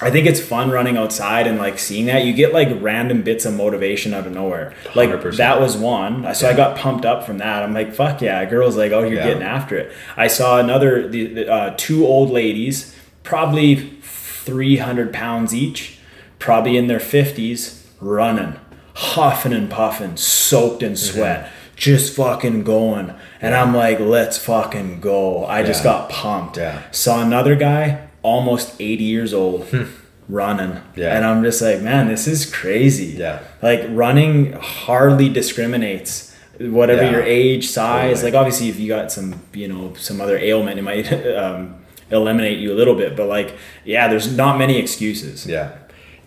I think it's fun running outside and like seeing that you get like random bits of motivation out of nowhere. Like 100%. that was one. So yeah. I got pumped up from that. I'm like, fuck yeah, girls like, oh, you're yeah. getting after it. I saw another the, uh, two old ladies, probably 300 pounds each, probably in their 50s, running, huffing and puffing, soaked in mm-hmm. sweat. Mm-hmm. Just fucking going. And I'm like, let's fucking go. I yeah. just got pumped. Yeah. Saw another guy, almost 80 years old hmm. running. Yeah. And I'm just like, man, this is crazy. Yeah. Like running hardly discriminates whatever yeah. your age, size. Totally. Like obviously if you got some, you know, some other ailment, it might um, eliminate you a little bit, but like, yeah, there's not many excuses. Yeah.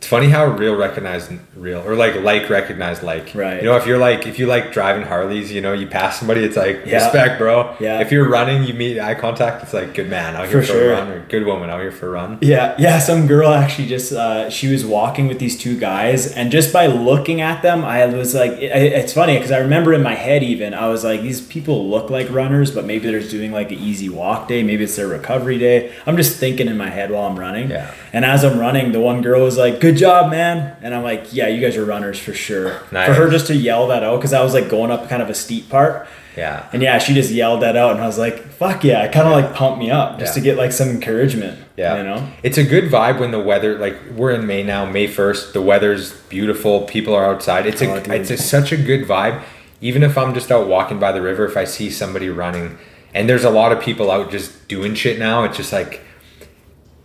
It's funny how real recognized real or like like recognized like. Right. You know, if you're like if you like driving Harleys, you know, you pass somebody, it's like yeah. respect, bro. Yeah. If you're running, you meet eye contact, it's like good man out here for, for sure. a run or good woman out here for a run. Yeah, yeah. Some girl actually just uh, she was walking with these two guys, and just by looking at them, I was like, it, it's funny because I remember in my head even I was like, these people look like runners, but maybe they're just doing like an easy walk day, maybe it's their recovery day. I'm just thinking in my head while I'm running. Yeah. And as I'm running, the one girl was like, "Good job, man!" And I'm like, "Yeah, you guys are runners for sure." Nice. For her just to yell that out because I was like going up kind of a steep part. Yeah. And yeah, she just yelled that out, and I was like, "Fuck yeah!" It kind of yeah. like pumped me up just yeah. to get like some encouragement. Yeah. You know, it's a good vibe when the weather like we're in May now, May first. The weather's beautiful. People are outside. It's a oh, it's a, such a good vibe. Even if I'm just out walking by the river, if I see somebody running, and there's a lot of people out just doing shit now, it's just like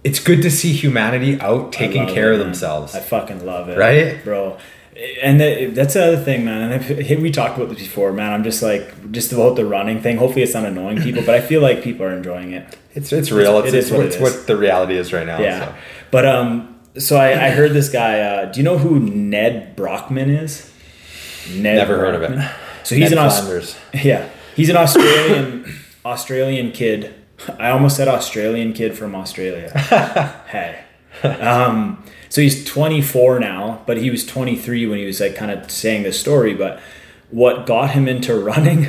it's good to see humanity out taking care it, of themselves. I fucking love it, right, bro? And that's the other thing, man. And we talked about this before, man. I'm just like just about the running thing. Hopefully, it's not annoying people, but I feel like people are enjoying it. It's it's real. It's, it's, what, it's what, the reality is right now. Yeah, so. but um, so I, I heard this guy. Uh, do you know who Nedd Brockman is? Nedd Never Brockman. heard of it. So he's Nedd an Aus- yeah, he's an Australian Australian kid I almost said Australian kid from Australia. hey. Um, so he's 24 now, but he was 23 when he was like kind of saying this story. But what got him into running,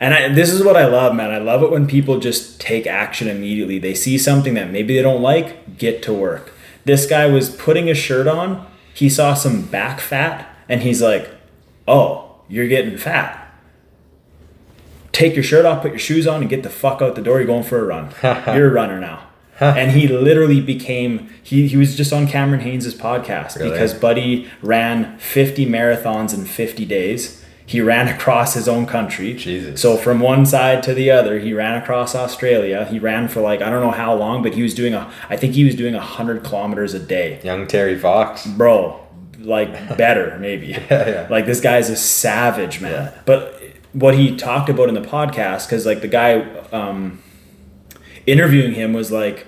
and I, this is what I love, man. I love it when people just take action immediately. They see something that maybe they don't like, get to work. This guy was putting a shirt on, he saw some back fat, and he's like, oh, you're getting fat take your shirt off, put your shoes on, and get the fuck out the door. You're going for a run. You're a runner now. and he literally became he, he was just on Cameron Hanes' podcast really? because Buddy ran 50 marathons in 50 days. He ran across his own country. Jesus. So from one side to the other, he ran across Australia. He ran for like I don't know how long, but he was doing a. I think he was doing a hundred kilometers a day, Young Terry Fox. bro. Like better maybe. Yeah, yeah. Like this guy's a savage, man. But what he talked about in the podcast, because like the guy um, interviewing him was like,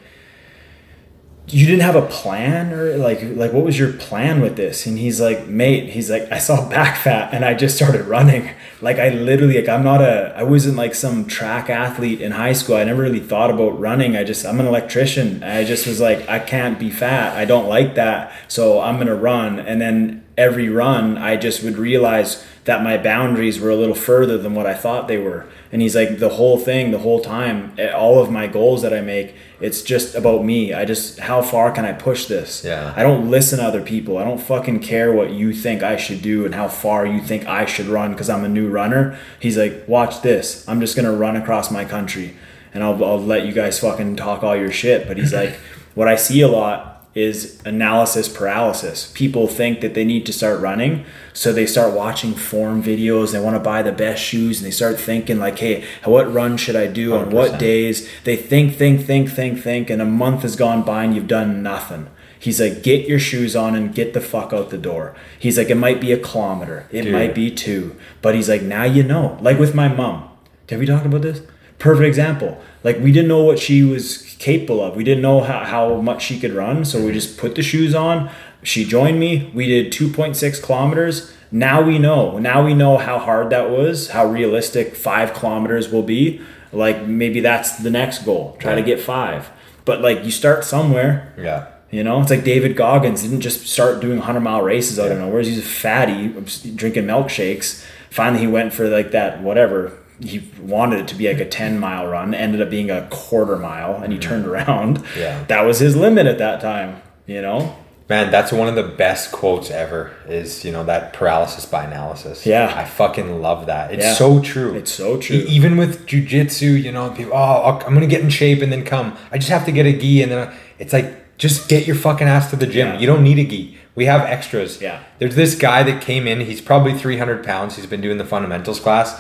you didn't have a plan or like like what was your plan with this? And he's like mate he's like i saw back fat and i just started running. Like i literally like i'm not a i wasn't like some track athlete in high school. I never really thought about running. I just i'm an electrician. I just was like i can't be fat. I don't like that. So i'm gonna run. And then every run i just would realize that my boundaries were a little further than what i thought they were. And he's like the whole thing the whole time eh, all of my goals that i make it's just about me. I just how far can i push this? Yeah. i don't listen to other people. I don't fucking care what you think i should do and how far you think i should run because i'm a new runner. He's like watch this. I'm just gonna run across my country and i'll, I'll let you guys fucking talk all your shit. But he's like what i see a lot is analysis paralysis. People think that they need to start running, so they start watching form videos. They want to buy the best shoes, and they start thinking like, "Hey, what run should I do on what days?" They think, think, think, think, think, and a month has gone by, and you've done nothing. He's like, "Get your shoes on and get the fuck out the door." He's like, "It might be a kilometer, it Dude. might be two, but he's like, now you know." Like with my mom, have we talked about this? Perfect example. Like we didn't know what she was capable of. We didn't know how, how much she could run, so we just put the shoes on. She joined me. We did 2.6 kilometers. Now we know. Now we know how hard that was, how realistic five kilometers will be. Like maybe that's the next goal. Try to get five. But like you start somewhere. Yeah. You know, it's like David Goggins didn't just start doing 100 mile races out of nowhere. He's a fatty, drinking milkshakes. Finally, he went for like that, whatever. He wanted it to be like a 10 mile run, ended up being a quarter mile, and he turned around. Mm-hmm. Yeah. That was his limit at that time, you know? Man, that's one of the best quotes ever. Is you know that paralysis by analysis. Yeah. I fucking love that. It's Yeah. so true. It's so true. E- even with jujitsu, you know, people. Oh, I'm gonna get in shape and then come. I just have to get a gi, and then I, it's like just get your fucking ass to the gym. Yeah. You don't need a gi. We have extras. Yeah. There's this guy that came in. He's probably 300 pounds. He's been doing the fundamentals class.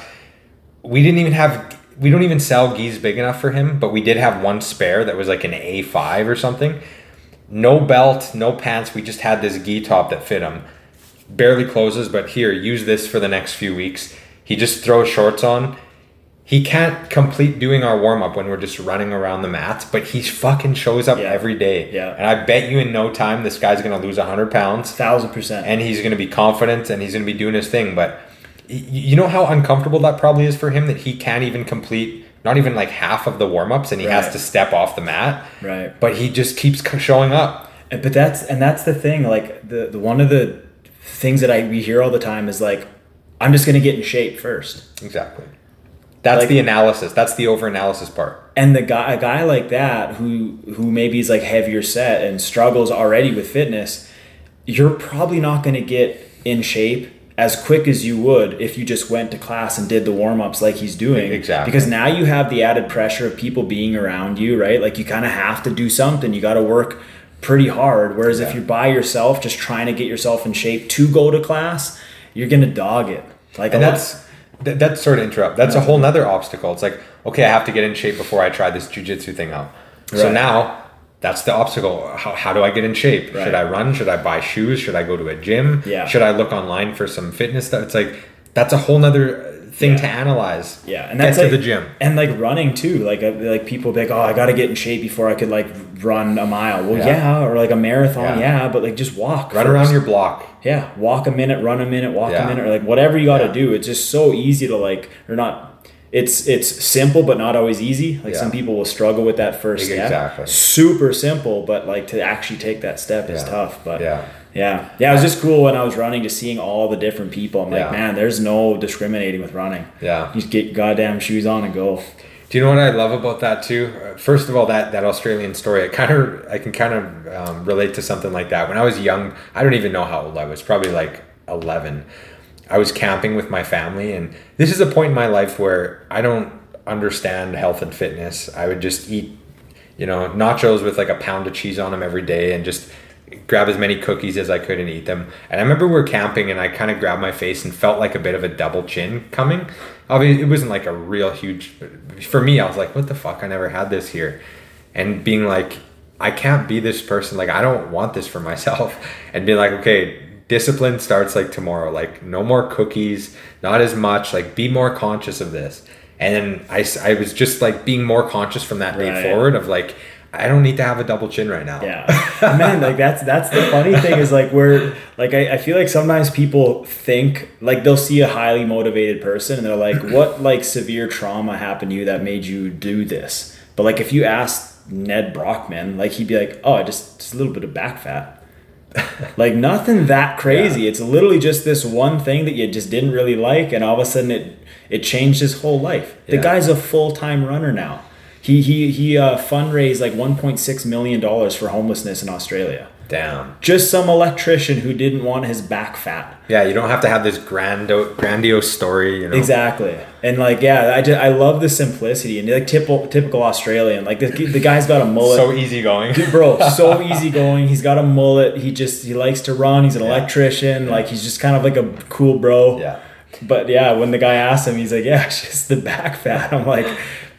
We didn't even have. We don't even sell gis big enough for him, but we did have one spare that was like an A5 or something. No belt, no pants. We just had this gi top that fit him. Barely closes, but here, use this for the next few weeks. He just throws shorts on. He can't complete doing our warm up when we're just running around the mats, but he fucking shows up Yeah. every day. Yeah. And I bet you in no time this guy's gonna lose 100 pounds Thousand percent. and he's gonna be confident and he's gonna be doing his thing. But you know how uncomfortable that probably is for him that he can't even complete not even like half of the warm ups and he has to step off the mat. Right. But he just keeps showing up. But that's and that's the thing. Like the, the one of the things that I we hear all the time is like, I'm just gonna get in shape first. Exactly. That's Like- the analysis. That's the over analysis part. and the guy a guy like that who who maybe is like heavier set and struggles already with fitness you're probably not going to get in shape as quick as you would if you just went to class and did the warm-ups like he's doing Exactly. because now you have the added pressure of people being around you right like you kind of have to do something you got to work pretty hard whereas if you're by yourself just trying to get yourself in shape to go to class you're going to dog it like And that's that, that's sort of interrupt. That's a whole nother obstacle. It's like, okay, I have to get in shape before I try this jujitsu thing out. So now that's the obstacle. How, how do I get in shape? Right. Should I run? Should I buy shoes? Should I go to a gym? Yeah. Should I look online for some fitness stuff? It's like that's a whole nother thing Yeah. to analyze. Yeah, and get that's to the gym. and like running too. Like uh, like people be like, oh, I got to get in shape before I could like run a mile. Well, Yeah. yeah, or like a marathon, Yeah. yeah, but like just walk. Run first. around your block. yeah, walk a minute, run a minute, walk a minute, or like whatever you got to do. It's just so easy to like, or not. It's it's simple, but not always easy. Like Yeah. some people will struggle with that first step. Exactly. Super simple, but like to actually take that step is Yeah. tough. But Yeah. yeah, yeah, it was just cool when I was running, to seeing all the different people. I'm like, Yeah. man, there's no discriminating with running. Yeah. You just get goddamn shoes on and go. Do you know what I love about that too? First of all, that that Australian story, I kind of I can kind of um, relate to something like that. When I was young, I don't even know how old I was. Probably like eleven. I was camping with my family, and this is a point in my life where I don't understand health and fitness. I would just eat, you know, nachos with like a pound of cheese on them every day, and just grab as many cookies as I could and eat them. And I remember we are camping and I kind of grabbed my face and felt like a bit of a double chin coming. Obviously, it wasn't like a real huge. For me, I was like, "What the fuck? I never had this here," and being like, "I can't be this person. Like, I don't want this for myself." And being like, "Okay." Discipline starts like tomorrow. Like, no more cookies, not as much. Like, be more conscious of this. And then I, I was just like being more conscious from that day Right. forward of like, I don't need to have a double chin right now. Yeah, man, like that's that's the funny thing is like we're like I, I feel like sometimes people think like they'll see a highly motivated person and they're like, what like severe trauma happened to you that made you do this? But like if you asked Nedd Brockman, like he'd be like, oh, I just just a little bit of back fat. Like nothing that crazy. It's literally just this one thing that you just didn't really like, and all of a sudden it it changed his whole life. The Yeah. guy's a full time runner now. He he he uh, fundraised like 1.6 million dollars for homelessness in Australia. Damn. Just some electrician who didn't want his back fat. Yeah, you don't have to have this grando- grandiose story, you know. Exactly. And like yeah, I just, I love the simplicity and like typical typical Australian. Like the the guy's got a mullet. So easygoing. bro so easygoing he's got a mullet he just he likes to run he's an electrician like he's just kind of like a cool bro yeah. but yeah when the guy asked him he's like yeah it's just the back fat i'm like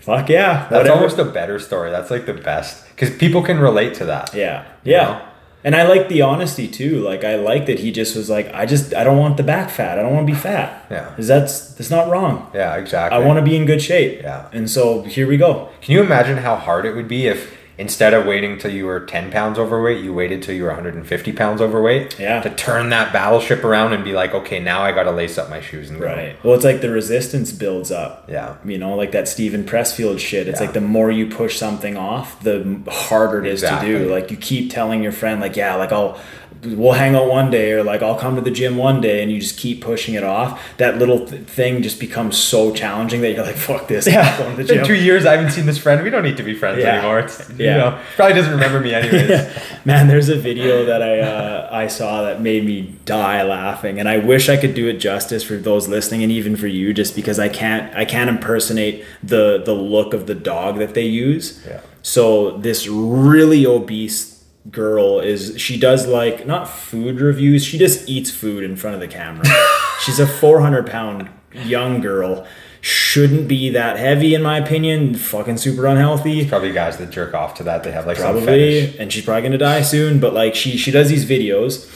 fuck yeah That's whatever. almost a better story. That's like the best because people can relate to that. yeah yeah know? And i like the honesty too like i like that he just was like i just i don't want the back fat i don't want to be fat Yeah. 'Cause that's that's not wrong Yeah, exactly. i want to be in good shape Yeah. and so here we go Can you imagine how hard it would be if instead of waiting till you were 10 pounds overweight, you waited till you were 150 pounds overweight? Yeah. To turn that battleship around and be like, okay, now I got to lace up my shoes and go. right well it's like the resistance builds up Yeah. You know, like that Steven Pressfield shit. It's Yeah. like the more you push something off, the harder it is to do. Like you keep telling your friend, like, yeah, like I'll we'll hang out one day or like I'll come to the gym one day and you just keep pushing it off. That little th- thing just becomes so challenging that you're like, fuck this. I'm going to the been gym. two years. I haven't seen this friend. We don't need to be friends Yeah. anymore. It's, you Yeah. know, probably doesn't remember me anyways. Man, there's a video that I uh, I saw that made me die laughing, and I wish I could do it justice for those listening, and even for you, just because I can't I can't impersonate the the look of the dog that they use. Yeah. So this really obese girl is she does like not food reviews, she just eats food in front of the camera. She's a 400 pound young girl. Shouldn't be that heavy in my opinion. Fucking super unhealthy Probably guys that jerk off to that. They have like probably and she's probably gonna die soon but like she she does these videos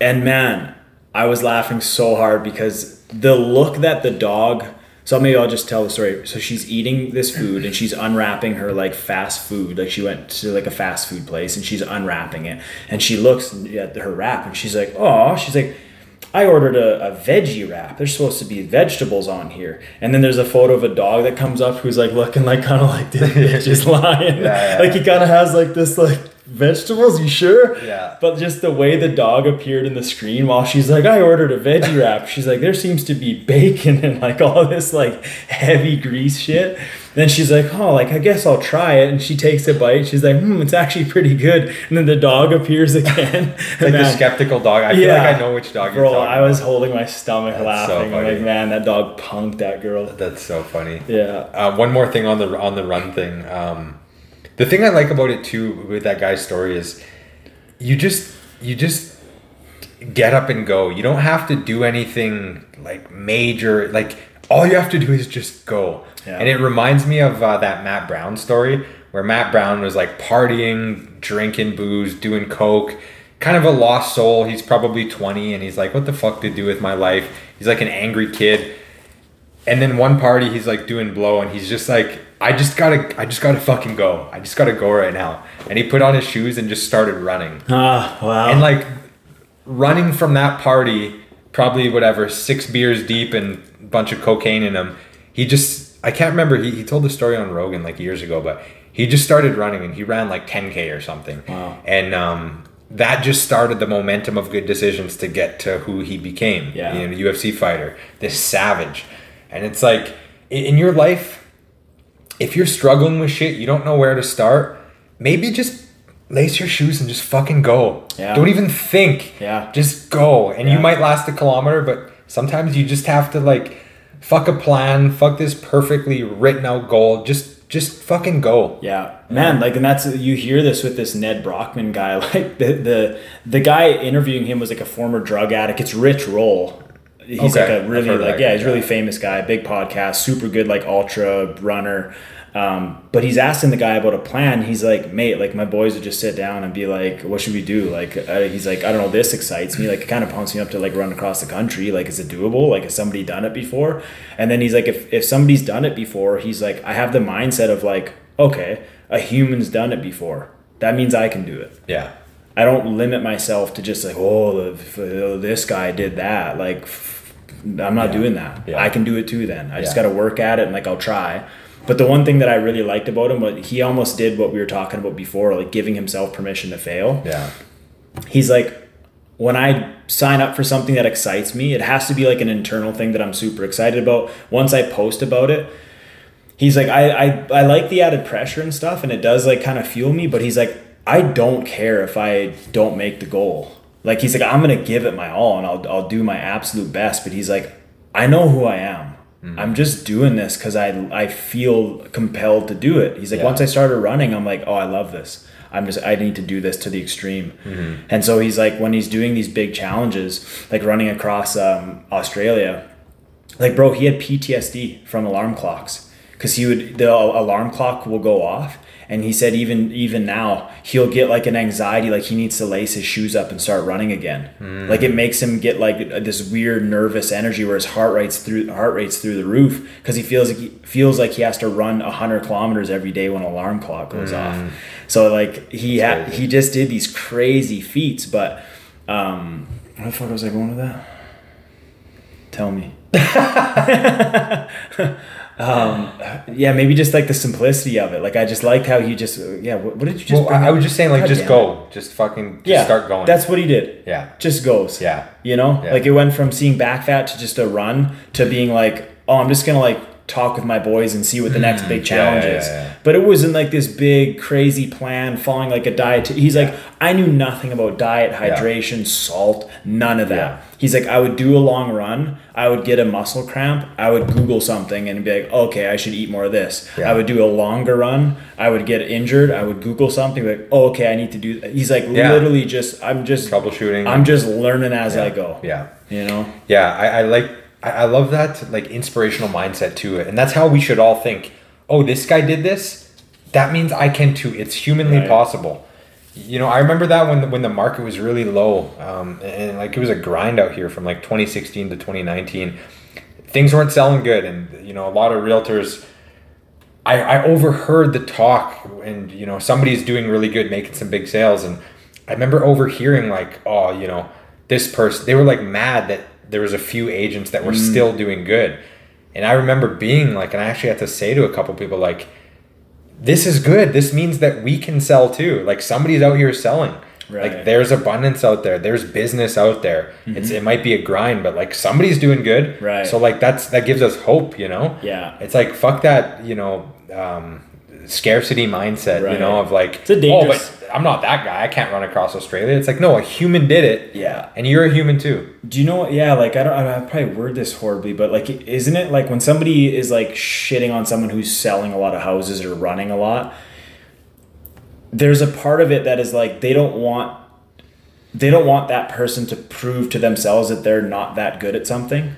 and man i was laughing so hard because the look that the dog so maybe i'll just tell the story so she's eating this food and she's unwrapping her like fast food like she went to like a fast food place and she's unwrapping it and she looks at her wrap and she's like oh she's like I ordered a, a veggie wrap. There's supposed to be vegetables on here. And then there's a photo of a dog that comes up who's like looking like kind of like this bitch is lying. Yeah, yeah. Like he kind of has like this like vegetables. You sure? Yeah. But just the way the dog appeared in the screen while she's like, I ordered a veggie wrap. She's like, there seems to be bacon and like all this like heavy grease shit. Then she's like, oh, like I guess I'll try it. And she takes a bite. She's like, hmm, it's actually pretty good. And then the dog appears again. Like the skeptical dog. I feel Yeah. like I know which dog Bro, I was about. holding my stomach so laughing. Funny. like, man, that dog punked that girl. That's so funny. Yeah. Uh, one more thing on the on the run thing. Um, the thing I like about it too with that guy's story is you just you just get up and go. You don't have to do anything like major. Like all you have to do is just go. Yeah. And it reminds me of uh, that Matt Brown story where Matt Brown was like partying, drinking booze, doing coke. Kind of a lost soul. He's probably 20 and he's like, what the fuck to do with my life? He's like an angry kid and then one party he's like doing blow and he's just like i just gotta i just gotta fucking go i just gotta go right now and he put on his shoes and just started running Ah, wow. and like running from that party probably whatever six beers deep and a bunch of cocaine in him he just i can't remember he, he told the story on rogan like years ago but he just started running and he ran like 10k or something Wow. and um that just started the momentum of good decisions to get to who he became Yeah. you know UFC fighter this savage and it's like in in your life if you're struggling with shit you don't know where to start maybe just lace your shoes and just fucking go Yeah. don't even think Yeah. just go and Yeah. you might last a kilometer but sometimes you just have to like fuck a plan fuck this perfectly written out goal just just fucking go. Yeah, man. Like, and that's you hear this with this Nedd Brockman guy. Like the the the guy interviewing him was like a former drug addict. It's Rich Roll. He's Okay, like a really like yeah, guy, he's a really famous guy, big podcast, super good like ultra runner. Um, but he's asking the guy about a plan. He's like, mate, like my boys would just sit down and be like, what should we do? Like, uh, he's like, I don't know, this excites me. Like, it kind of pumps me up to like run across the country. Like, is it doable? Like, has somebody done it before? And then he's like, if, if somebody's done it before, he's like, I have the mindset of like, okay, a human's done it before. That means I can do it. Yeah. I don't limit myself to just like, oh, uh, this guy did that. Like, I'm not Yeah. doing that. Yeah. I can do it too. Then I just got to work at it and like I'll try. But the one thing that I really liked about him was he almost did what we were talking about before, like giving himself permission to fail. Yeah. He's like, when I sign up for something that excites me, it has to be like an internal thing that I'm super excited about. Once I post about it, he's like, I, I, I like the added pressure and stuff, and it does like kind of fuel me. But he's like, I don't care if I don't make the goal. Like he's like, I'm gonna give it my all, and I'll, I'll do my absolute best. But he's like, I know who I am. I'm just doing this because I, I feel compelled to do it. He's like, Yeah. once I started running, I'm like, oh, I love this. I'm just, I need to do this to the extreme. And so he's like, when he's doing these big challenges, like running across um, Australia, like bro he had ptsd from alarm clocks because he would the alarm clock will go off and he said even even now he'll get like an anxiety like he needs to lace his shoes up and start running again. Like it makes him get like this weird nervous energy where his heart rate's through heart rate's through the roof because he feels like he feels like he has to run 100 kilometers every day when alarm clock goes off. So like he he just did these crazy feats but um where the fuck was i going with that? Tell me um yeah maybe just like the simplicity of it. Like i just liked how he just yeah what, what did you just Well, I was just saying, like, God just damn go, just fucking, just yeah start going. that's what he did. Yeah, just goes. Yeah, you know? Yeah. like it went from seeing back fat to just a run to being like oh i'm just gonna like talk with my boys and see what the next big Mm, yeah, challenge yeah, is. yeah, yeah. but it wasn't like this big crazy plan following like a diet. He's like i knew nothing about diet hydration salt none of that. He's like i would do a long run. I would get a muscle cramp. I would google something and be like okay i should eat more of this i would do a longer run. I would get injured. I would google something like oh, okay i need to do he's like literally just i'm just troubleshooting. i'm just learning as i go. Yeah. you know? Yeah, I, I like I, I love that like inspirational mindset to it, and that's how we should all think. Oh, this guy did this. That means I can too. It's humanly Right. possible. You know, I remember that when the, when the market was really low, um, and like it was a grind out here from like 2016 to 2019. Things weren't selling good, and you know, a lot of realtors. I, I overheard the talk, and you know, somebody's doing really good, making some big sales, and I remember overhearing like, oh, you know, this person. They were like mad that there was a few agents that were still doing good, and I remember being like, and I actually had to say to a couple people like, this is good. This means that we can sell too. Like somebody's out here selling. Right. Like there's abundance out there. There's business out there. It's it might be a grind, but like somebody's doing good. Right. So like that's that gives us hope, you know? Yeah. It's like fuck that, you know, um, scarcity mindset, you know, of like It's a dangerous- oh, but I'm not that guy. I can't run across Australia. It's like no, a human did it. Yeah. And you're a human too. Do you know what? Yeah, like I don't. I probably word this horribly, but like, isn't it like when somebody is like shitting on someone who's selling a lot of houses or running a lot? There's a part of it that is like they don't want, they don't want that person to prove to themselves that they're not that good at something.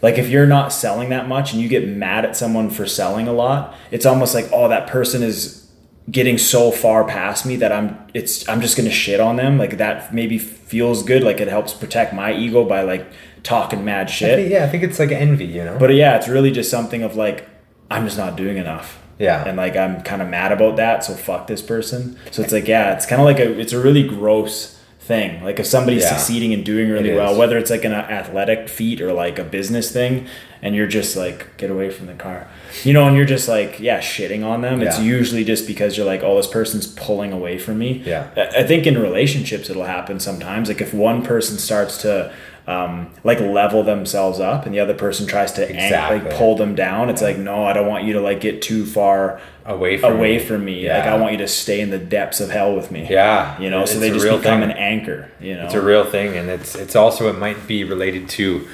Like if you're not selling that much and you get mad at someone for selling a lot, it's almost like oh that person is getting so far past me that I'm it's I'm just gonna shit on them. Like that maybe feels good. Like it helps protect my ego by like talking mad I shit. think- yeah, I think it's like envy, you know. But yeah, it's really just something of like I'm just not doing enough. Yeah. And like I'm kind of mad about that, so fuck this person. So it's like yeah, it's kind of like a it's a really gross thing. Like if somebody's Yeah. succeeding and doing really well, whether it's like an athletic feat or like a business thing, and you're just like get away from the car, you know, and you're just like yeah, shitting on them. It's usually just because you're like, oh, this person's pulling away from me. Yeah. I think in relationships it'll happen sometimes. Like if one person starts to um, like level themselves up and the other person tries to ang- like pull them down, it's like no, I don't want you to like get too far away from away me. from me. Yeah. Like I want you to stay in the depths of hell with me. Yeah. You know, so they just real become thing. an anchor. You know. It's a real thing, and it's it's also it might be related to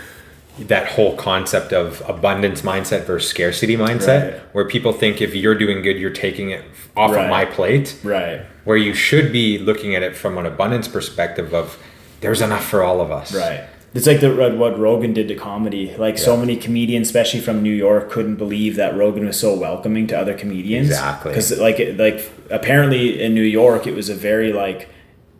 that whole concept of abundance mindset versus scarcity mindset, Right. where people think if you're doing good, you're taking it off Right. of my plate. Right. Where you should be looking at it from an abundance perspective of there's enough for all of us. Right. It's like the what Rogan did to comedy. Like so many comedians, especially from New York, couldn't believe that Rogan was so welcoming to other comedians. Exactly. Because like like apparently in New York, it was a very like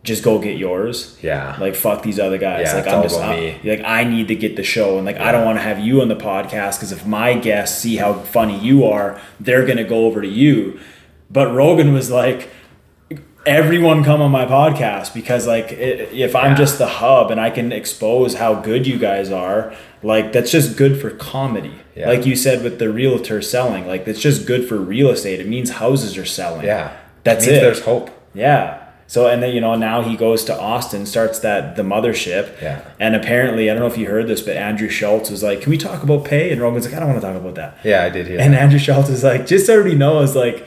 just go get yours. Yeah. Like fuck these other guys. Yeah, like I'm just I- me. like I need to get the show, and like I don't want to have you on the podcast because if my guests see how funny you are, they're gonna go over to you. But Rogan was like, everyone come on my podcast because like i if I'm Yeah. just the hub and I can expose how good you guys are, like that's just good for comedy. Yeah. Like you said with the realtor selling, like that's just good for real estate. It means houses are selling. Yeah. That's it it. there's hope. Yeah. So and then you know now he goes to Austin, starts that the mothership. Yeah. And apparently, I don't know if you heard this, but Andrew Schulz was like, "Can we talk about pay?" And Rogan's like, "I don't want to talk about that." Yeah, I did hear And that. Andrew Schulz is like, just so everybody knows, like,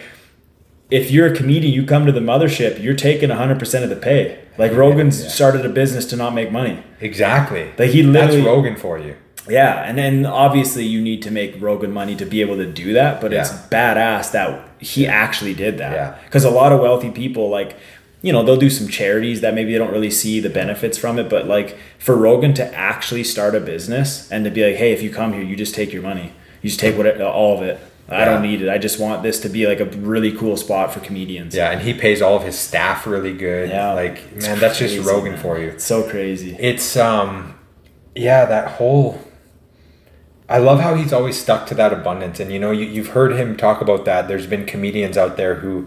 if you're a comedian, you come to the mothership, you're taking 100% of the pay. Like, Rogan's Yeah. started a business to not make money. Exactly. Like, he literally. That's. Rogan for you. Yeah. And then obviously, you need to make Rogan money to be able to do that. But it's badass that he actually did that. Yeah. Because a lot of wealthy people, like, you know, they'll do some charities that maybe they don't really see the benefits from it. But, like, for Rogan to actually start a business and to be like, hey, if you come here, you just take your money, you just take what all of it. I don't need it. I just want this to be like a really cool spot for comedians. Yeah, and he pays all of his staff really good. Yeah. Like, man, that's just Rogan man. for you. It's so crazy. It's um yeah, that whole I love how he's always stuck to that abundance. And you know, you, you've heard him talk about that. There's been comedians out there who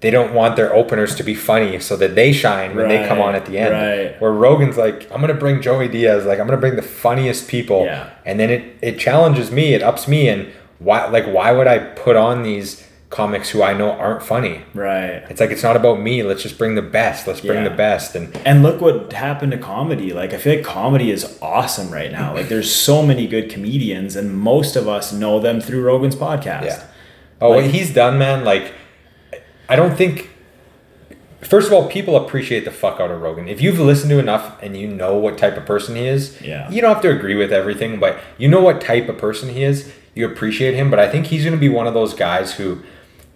they don't want their openers to be funny so that they shine when they come on at the end. right. Where Rogan's like, I'm gonna bring Joey Diaz, like I'm gonna bring the funniest people. Yeah. And then it, it challenges me, it ups me and why like why would I put on these comics who I know aren't funny? Right. It's like it's not about me. Let's just bring the best. Let's bring Yeah. the best. And And look what happened to comedy. Like I feel like comedy is awesome right now. Like there's so many good comedians, and most of us know them through Rogan's podcast. Yeah. Oh, Like- what he's done, man. Like, I don't think. First of all, people appreciate the fuck out of Rogan. If you've listened to enough and you know what type of person he is, Yeah. you don't have to agree with everything, but you know what type of person he is. You appreciate him, but I think he's going to be one of those guys who,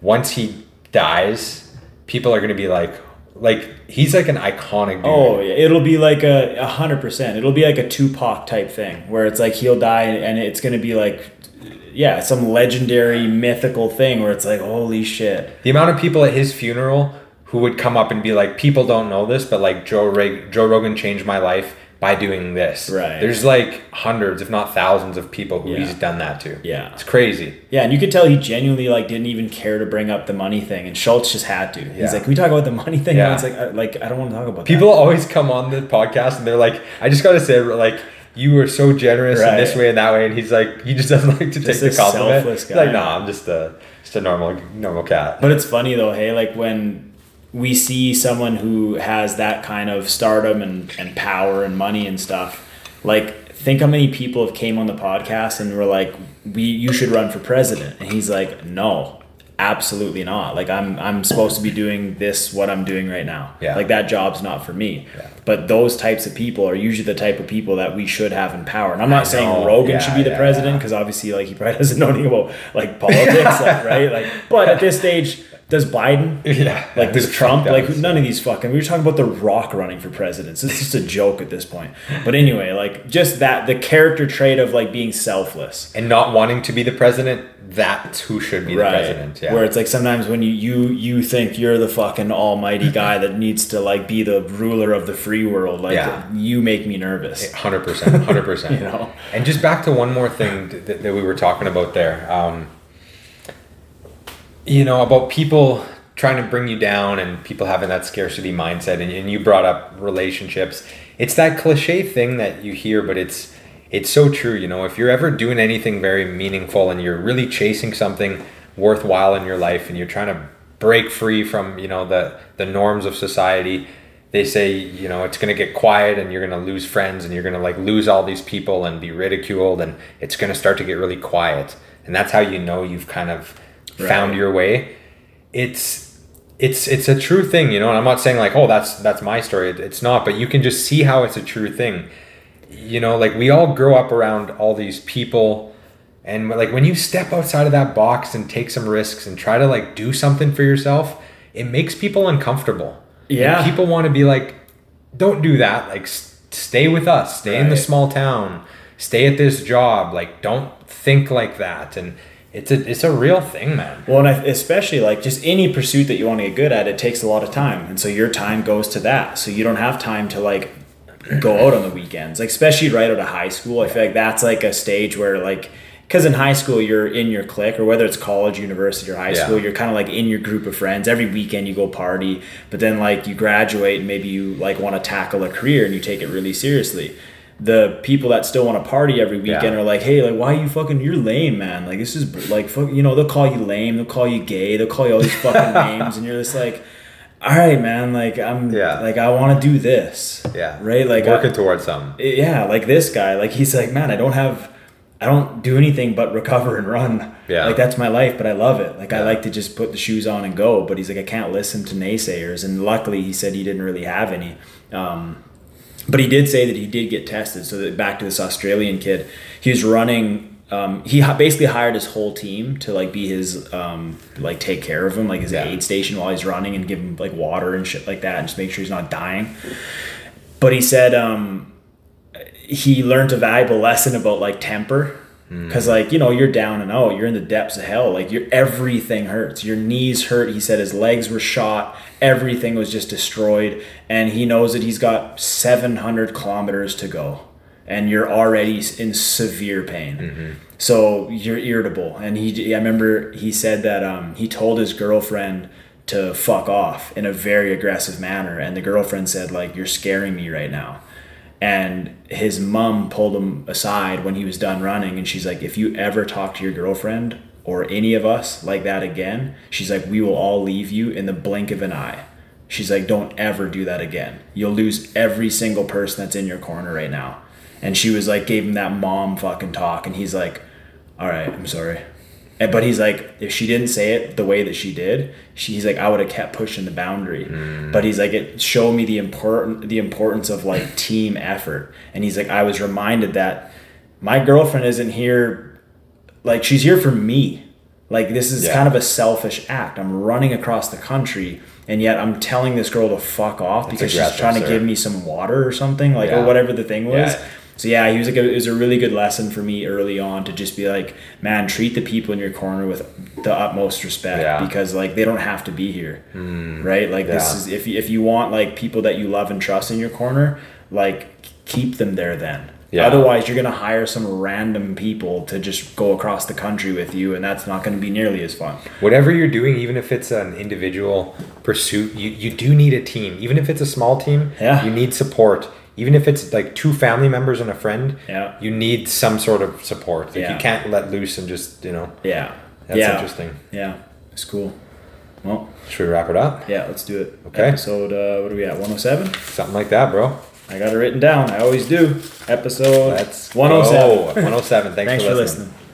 once he dies, people are going to be like, like he's like an iconic dude. Oh, yeah. it'll be like a a hundred percent. It'll be like a Tupac type thing where it's like he'll die and it's gonna be like, yeah, some legendary mythical thing where it's like, holy shit. The amount of people at his funeral who would come up and be like, people don't know this, but like Joe Reg- Joe Rogan changed my life by doing this. Right. There's like hundreds, if not thousands, of people who Yeah. he's done that to. Yeah. It's crazy. Yeah, and you could tell he genuinely like didn't even care to bring up the money thing, and Schulz just had to. He's Yeah. like, "Can we talk about the money thing?" Yeah. And it's like, I, like I don't want to talk about People always come on the podcast and they're like, I just gotta say, like, you were so generous in this way and that way, and he's like, he just doesn't like to Just take the compliment. selfless He's guy. like, nah, I'm just a just a normal normal cat. But it's funny though, hey, like when we see someone who has that kind of stardom and, and power and money and stuff, like think how many people have came on the podcast and were like, We you should run for president. And he's like, No, absolutely not. Like I'm I'm supposed to be doing this what I'm doing right now. Yeah. Like that job's not for me. Yeah. But those types of people are usually the type of people that we should have in power. And I'm not saying. Rogan Yeah, should be the president because obviously like he probably doesn't know anything about like politics, like, right? Like but at this stage, does Biden Yeah. like does Trump? Like none of these fucking. We were talking about the Rock running for president. So it's just a joke at this point. But anyway, like just that the character trait of like being selfless. And not wanting to be the president, that's who should be the president. Yeah. Where it's like sometimes when you you you think you're the fucking almighty guy that needs to like be the ruler of the free world, like Yeah. you make me nervous. Hundred percent, hundred percent. You know? And just back to one more thing that, that we were talking about there. Um, you know about people trying to bring you down and people having that scarcity mindset, and, and you brought up relationships. It's that cliche thing that you hear, but it's it's so true. You know, if you're ever doing anything very meaningful and you're really chasing something worthwhile in your life, and you're trying to break free from you know the the norms of society they say you know it's going to get quiet and you're going to lose friends and you're going to like lose all these people and be ridiculed and it's going to start to get really quiet and that's how you know you've kind of found your way it's it's it's a true thing you know and i'm not saying like oh that's that's my story it's not but you can just see how it's a true thing you know, like we all grow up around all these people and like when you step outside of that box and take some risks and try to like do something for yourself, it makes people uncomfortable. Yeah. And people want to be like, don't do that. Like, stay with us. Stay in the small town. Stay at this job. Like, don't think like that. And it's a it's a real thing, man. Well, and I, especially like just any pursuit that you want to get good at, it takes a lot of time, and so your time goes to that. So you don't have time to like go out on the weekends, like especially right out of high school. I feel like that's like a stage where like because in high school you're in your clique, or whether it's college, university, or high Yeah. school, you're kind of like in your group of friends. Every weekend you go party, but then like you graduate and maybe you like want to tackle a career and you take it really seriously. The people that still want to party every weekend Yeah. are like, hey, like, why you fucking, you're lame, man. Like, this is like, fuck, you know, they'll call you lame, they'll call you gay, they'll call you all these fucking names, and you're just like, all right, man, like, I'm, Yeah. like, I want to do this. Yeah. Right? Like, working I- towards something. yeah, like this guy, like, he's like, man, I don't have, I don't do anything but recover and run. Yeah. Like, that's my life, but I love it. Like, I like to just put the shoes on and go, but he's like, I can't listen to naysayers. And luckily, he said he didn't really have any. Um, but he did say that he did get tested. So that back to this Australian kid, he was running. Um, he basically hired his whole team to like be his um, like take care of him, like his Yeah. aid station while he's running, and give him like water and shit like that, and just make sure he's not dying. But he said um, he learned a valuable lesson about like temper. Cause like you know you're down and out, you're in the depths of hell. Like your everything hurts. Your knees hurt. He said his legs were shot. Everything was just destroyed, and he knows that he's got 700 kilometers to go, and you're already in severe pain. So you're irritable. And he, I remember he said that um, he told his girlfriend to fuck off in a very aggressive manner, and the girlfriend said like, "You're scaring me right now." And his mom pulled him aside when he was done running and she's like if you ever talk to your girlfriend or any of us like that again she's like we will all leave you in the blink of an eye. She's like don't ever do that again. You'll lose every single person that's in your corner right now. And she was like gave him that mom fucking talk and he's like all right i'm sorry and, but he's like, if she didn't say it the way that she did, she, he's like, I would have kept pushing the boundary. But he's like, it showed me the important the importance of like team effort. And he's like, I was reminded that my girlfriend isn't here, like she's here for me. Like this is Yeah. kind of a selfish act. I'm running across the country, and yet I'm telling this girl to fuck off because she's trying to sir. give me some water or something, like Yeah. or whatever the thing was. Yeah. So yeah, he was like a, it was a really good lesson for me early on to just be like, man, treat the people in your corner with the utmost respect Yeah. because like they don't have to be here, hmm. right? Like this is if you, if you want like people that you love and trust in your corner, like keep them there then. Yeah. Otherwise, you're gonna hire some random people to just go across the country with you, and that's not gonna be nearly as fun. Whatever you're doing, even if it's an individual pursuit, you, you do need a team. Even if it's a small team, Yeah. you need support. Even if it's like two family members and a friend, Yeah. you need some sort of support. Like Yeah. you can't let loose and just, you know, Yeah. that's yeah. interesting. Yeah. It's cool. Well, Should we wrap it up? yeah, let's do it. Okay. Episode, uh, what are we at? 107? Something like that, bro. I got it written down. I always do. Episode Let's 107. go. 107. Thanks, Thanks for for listening. listening.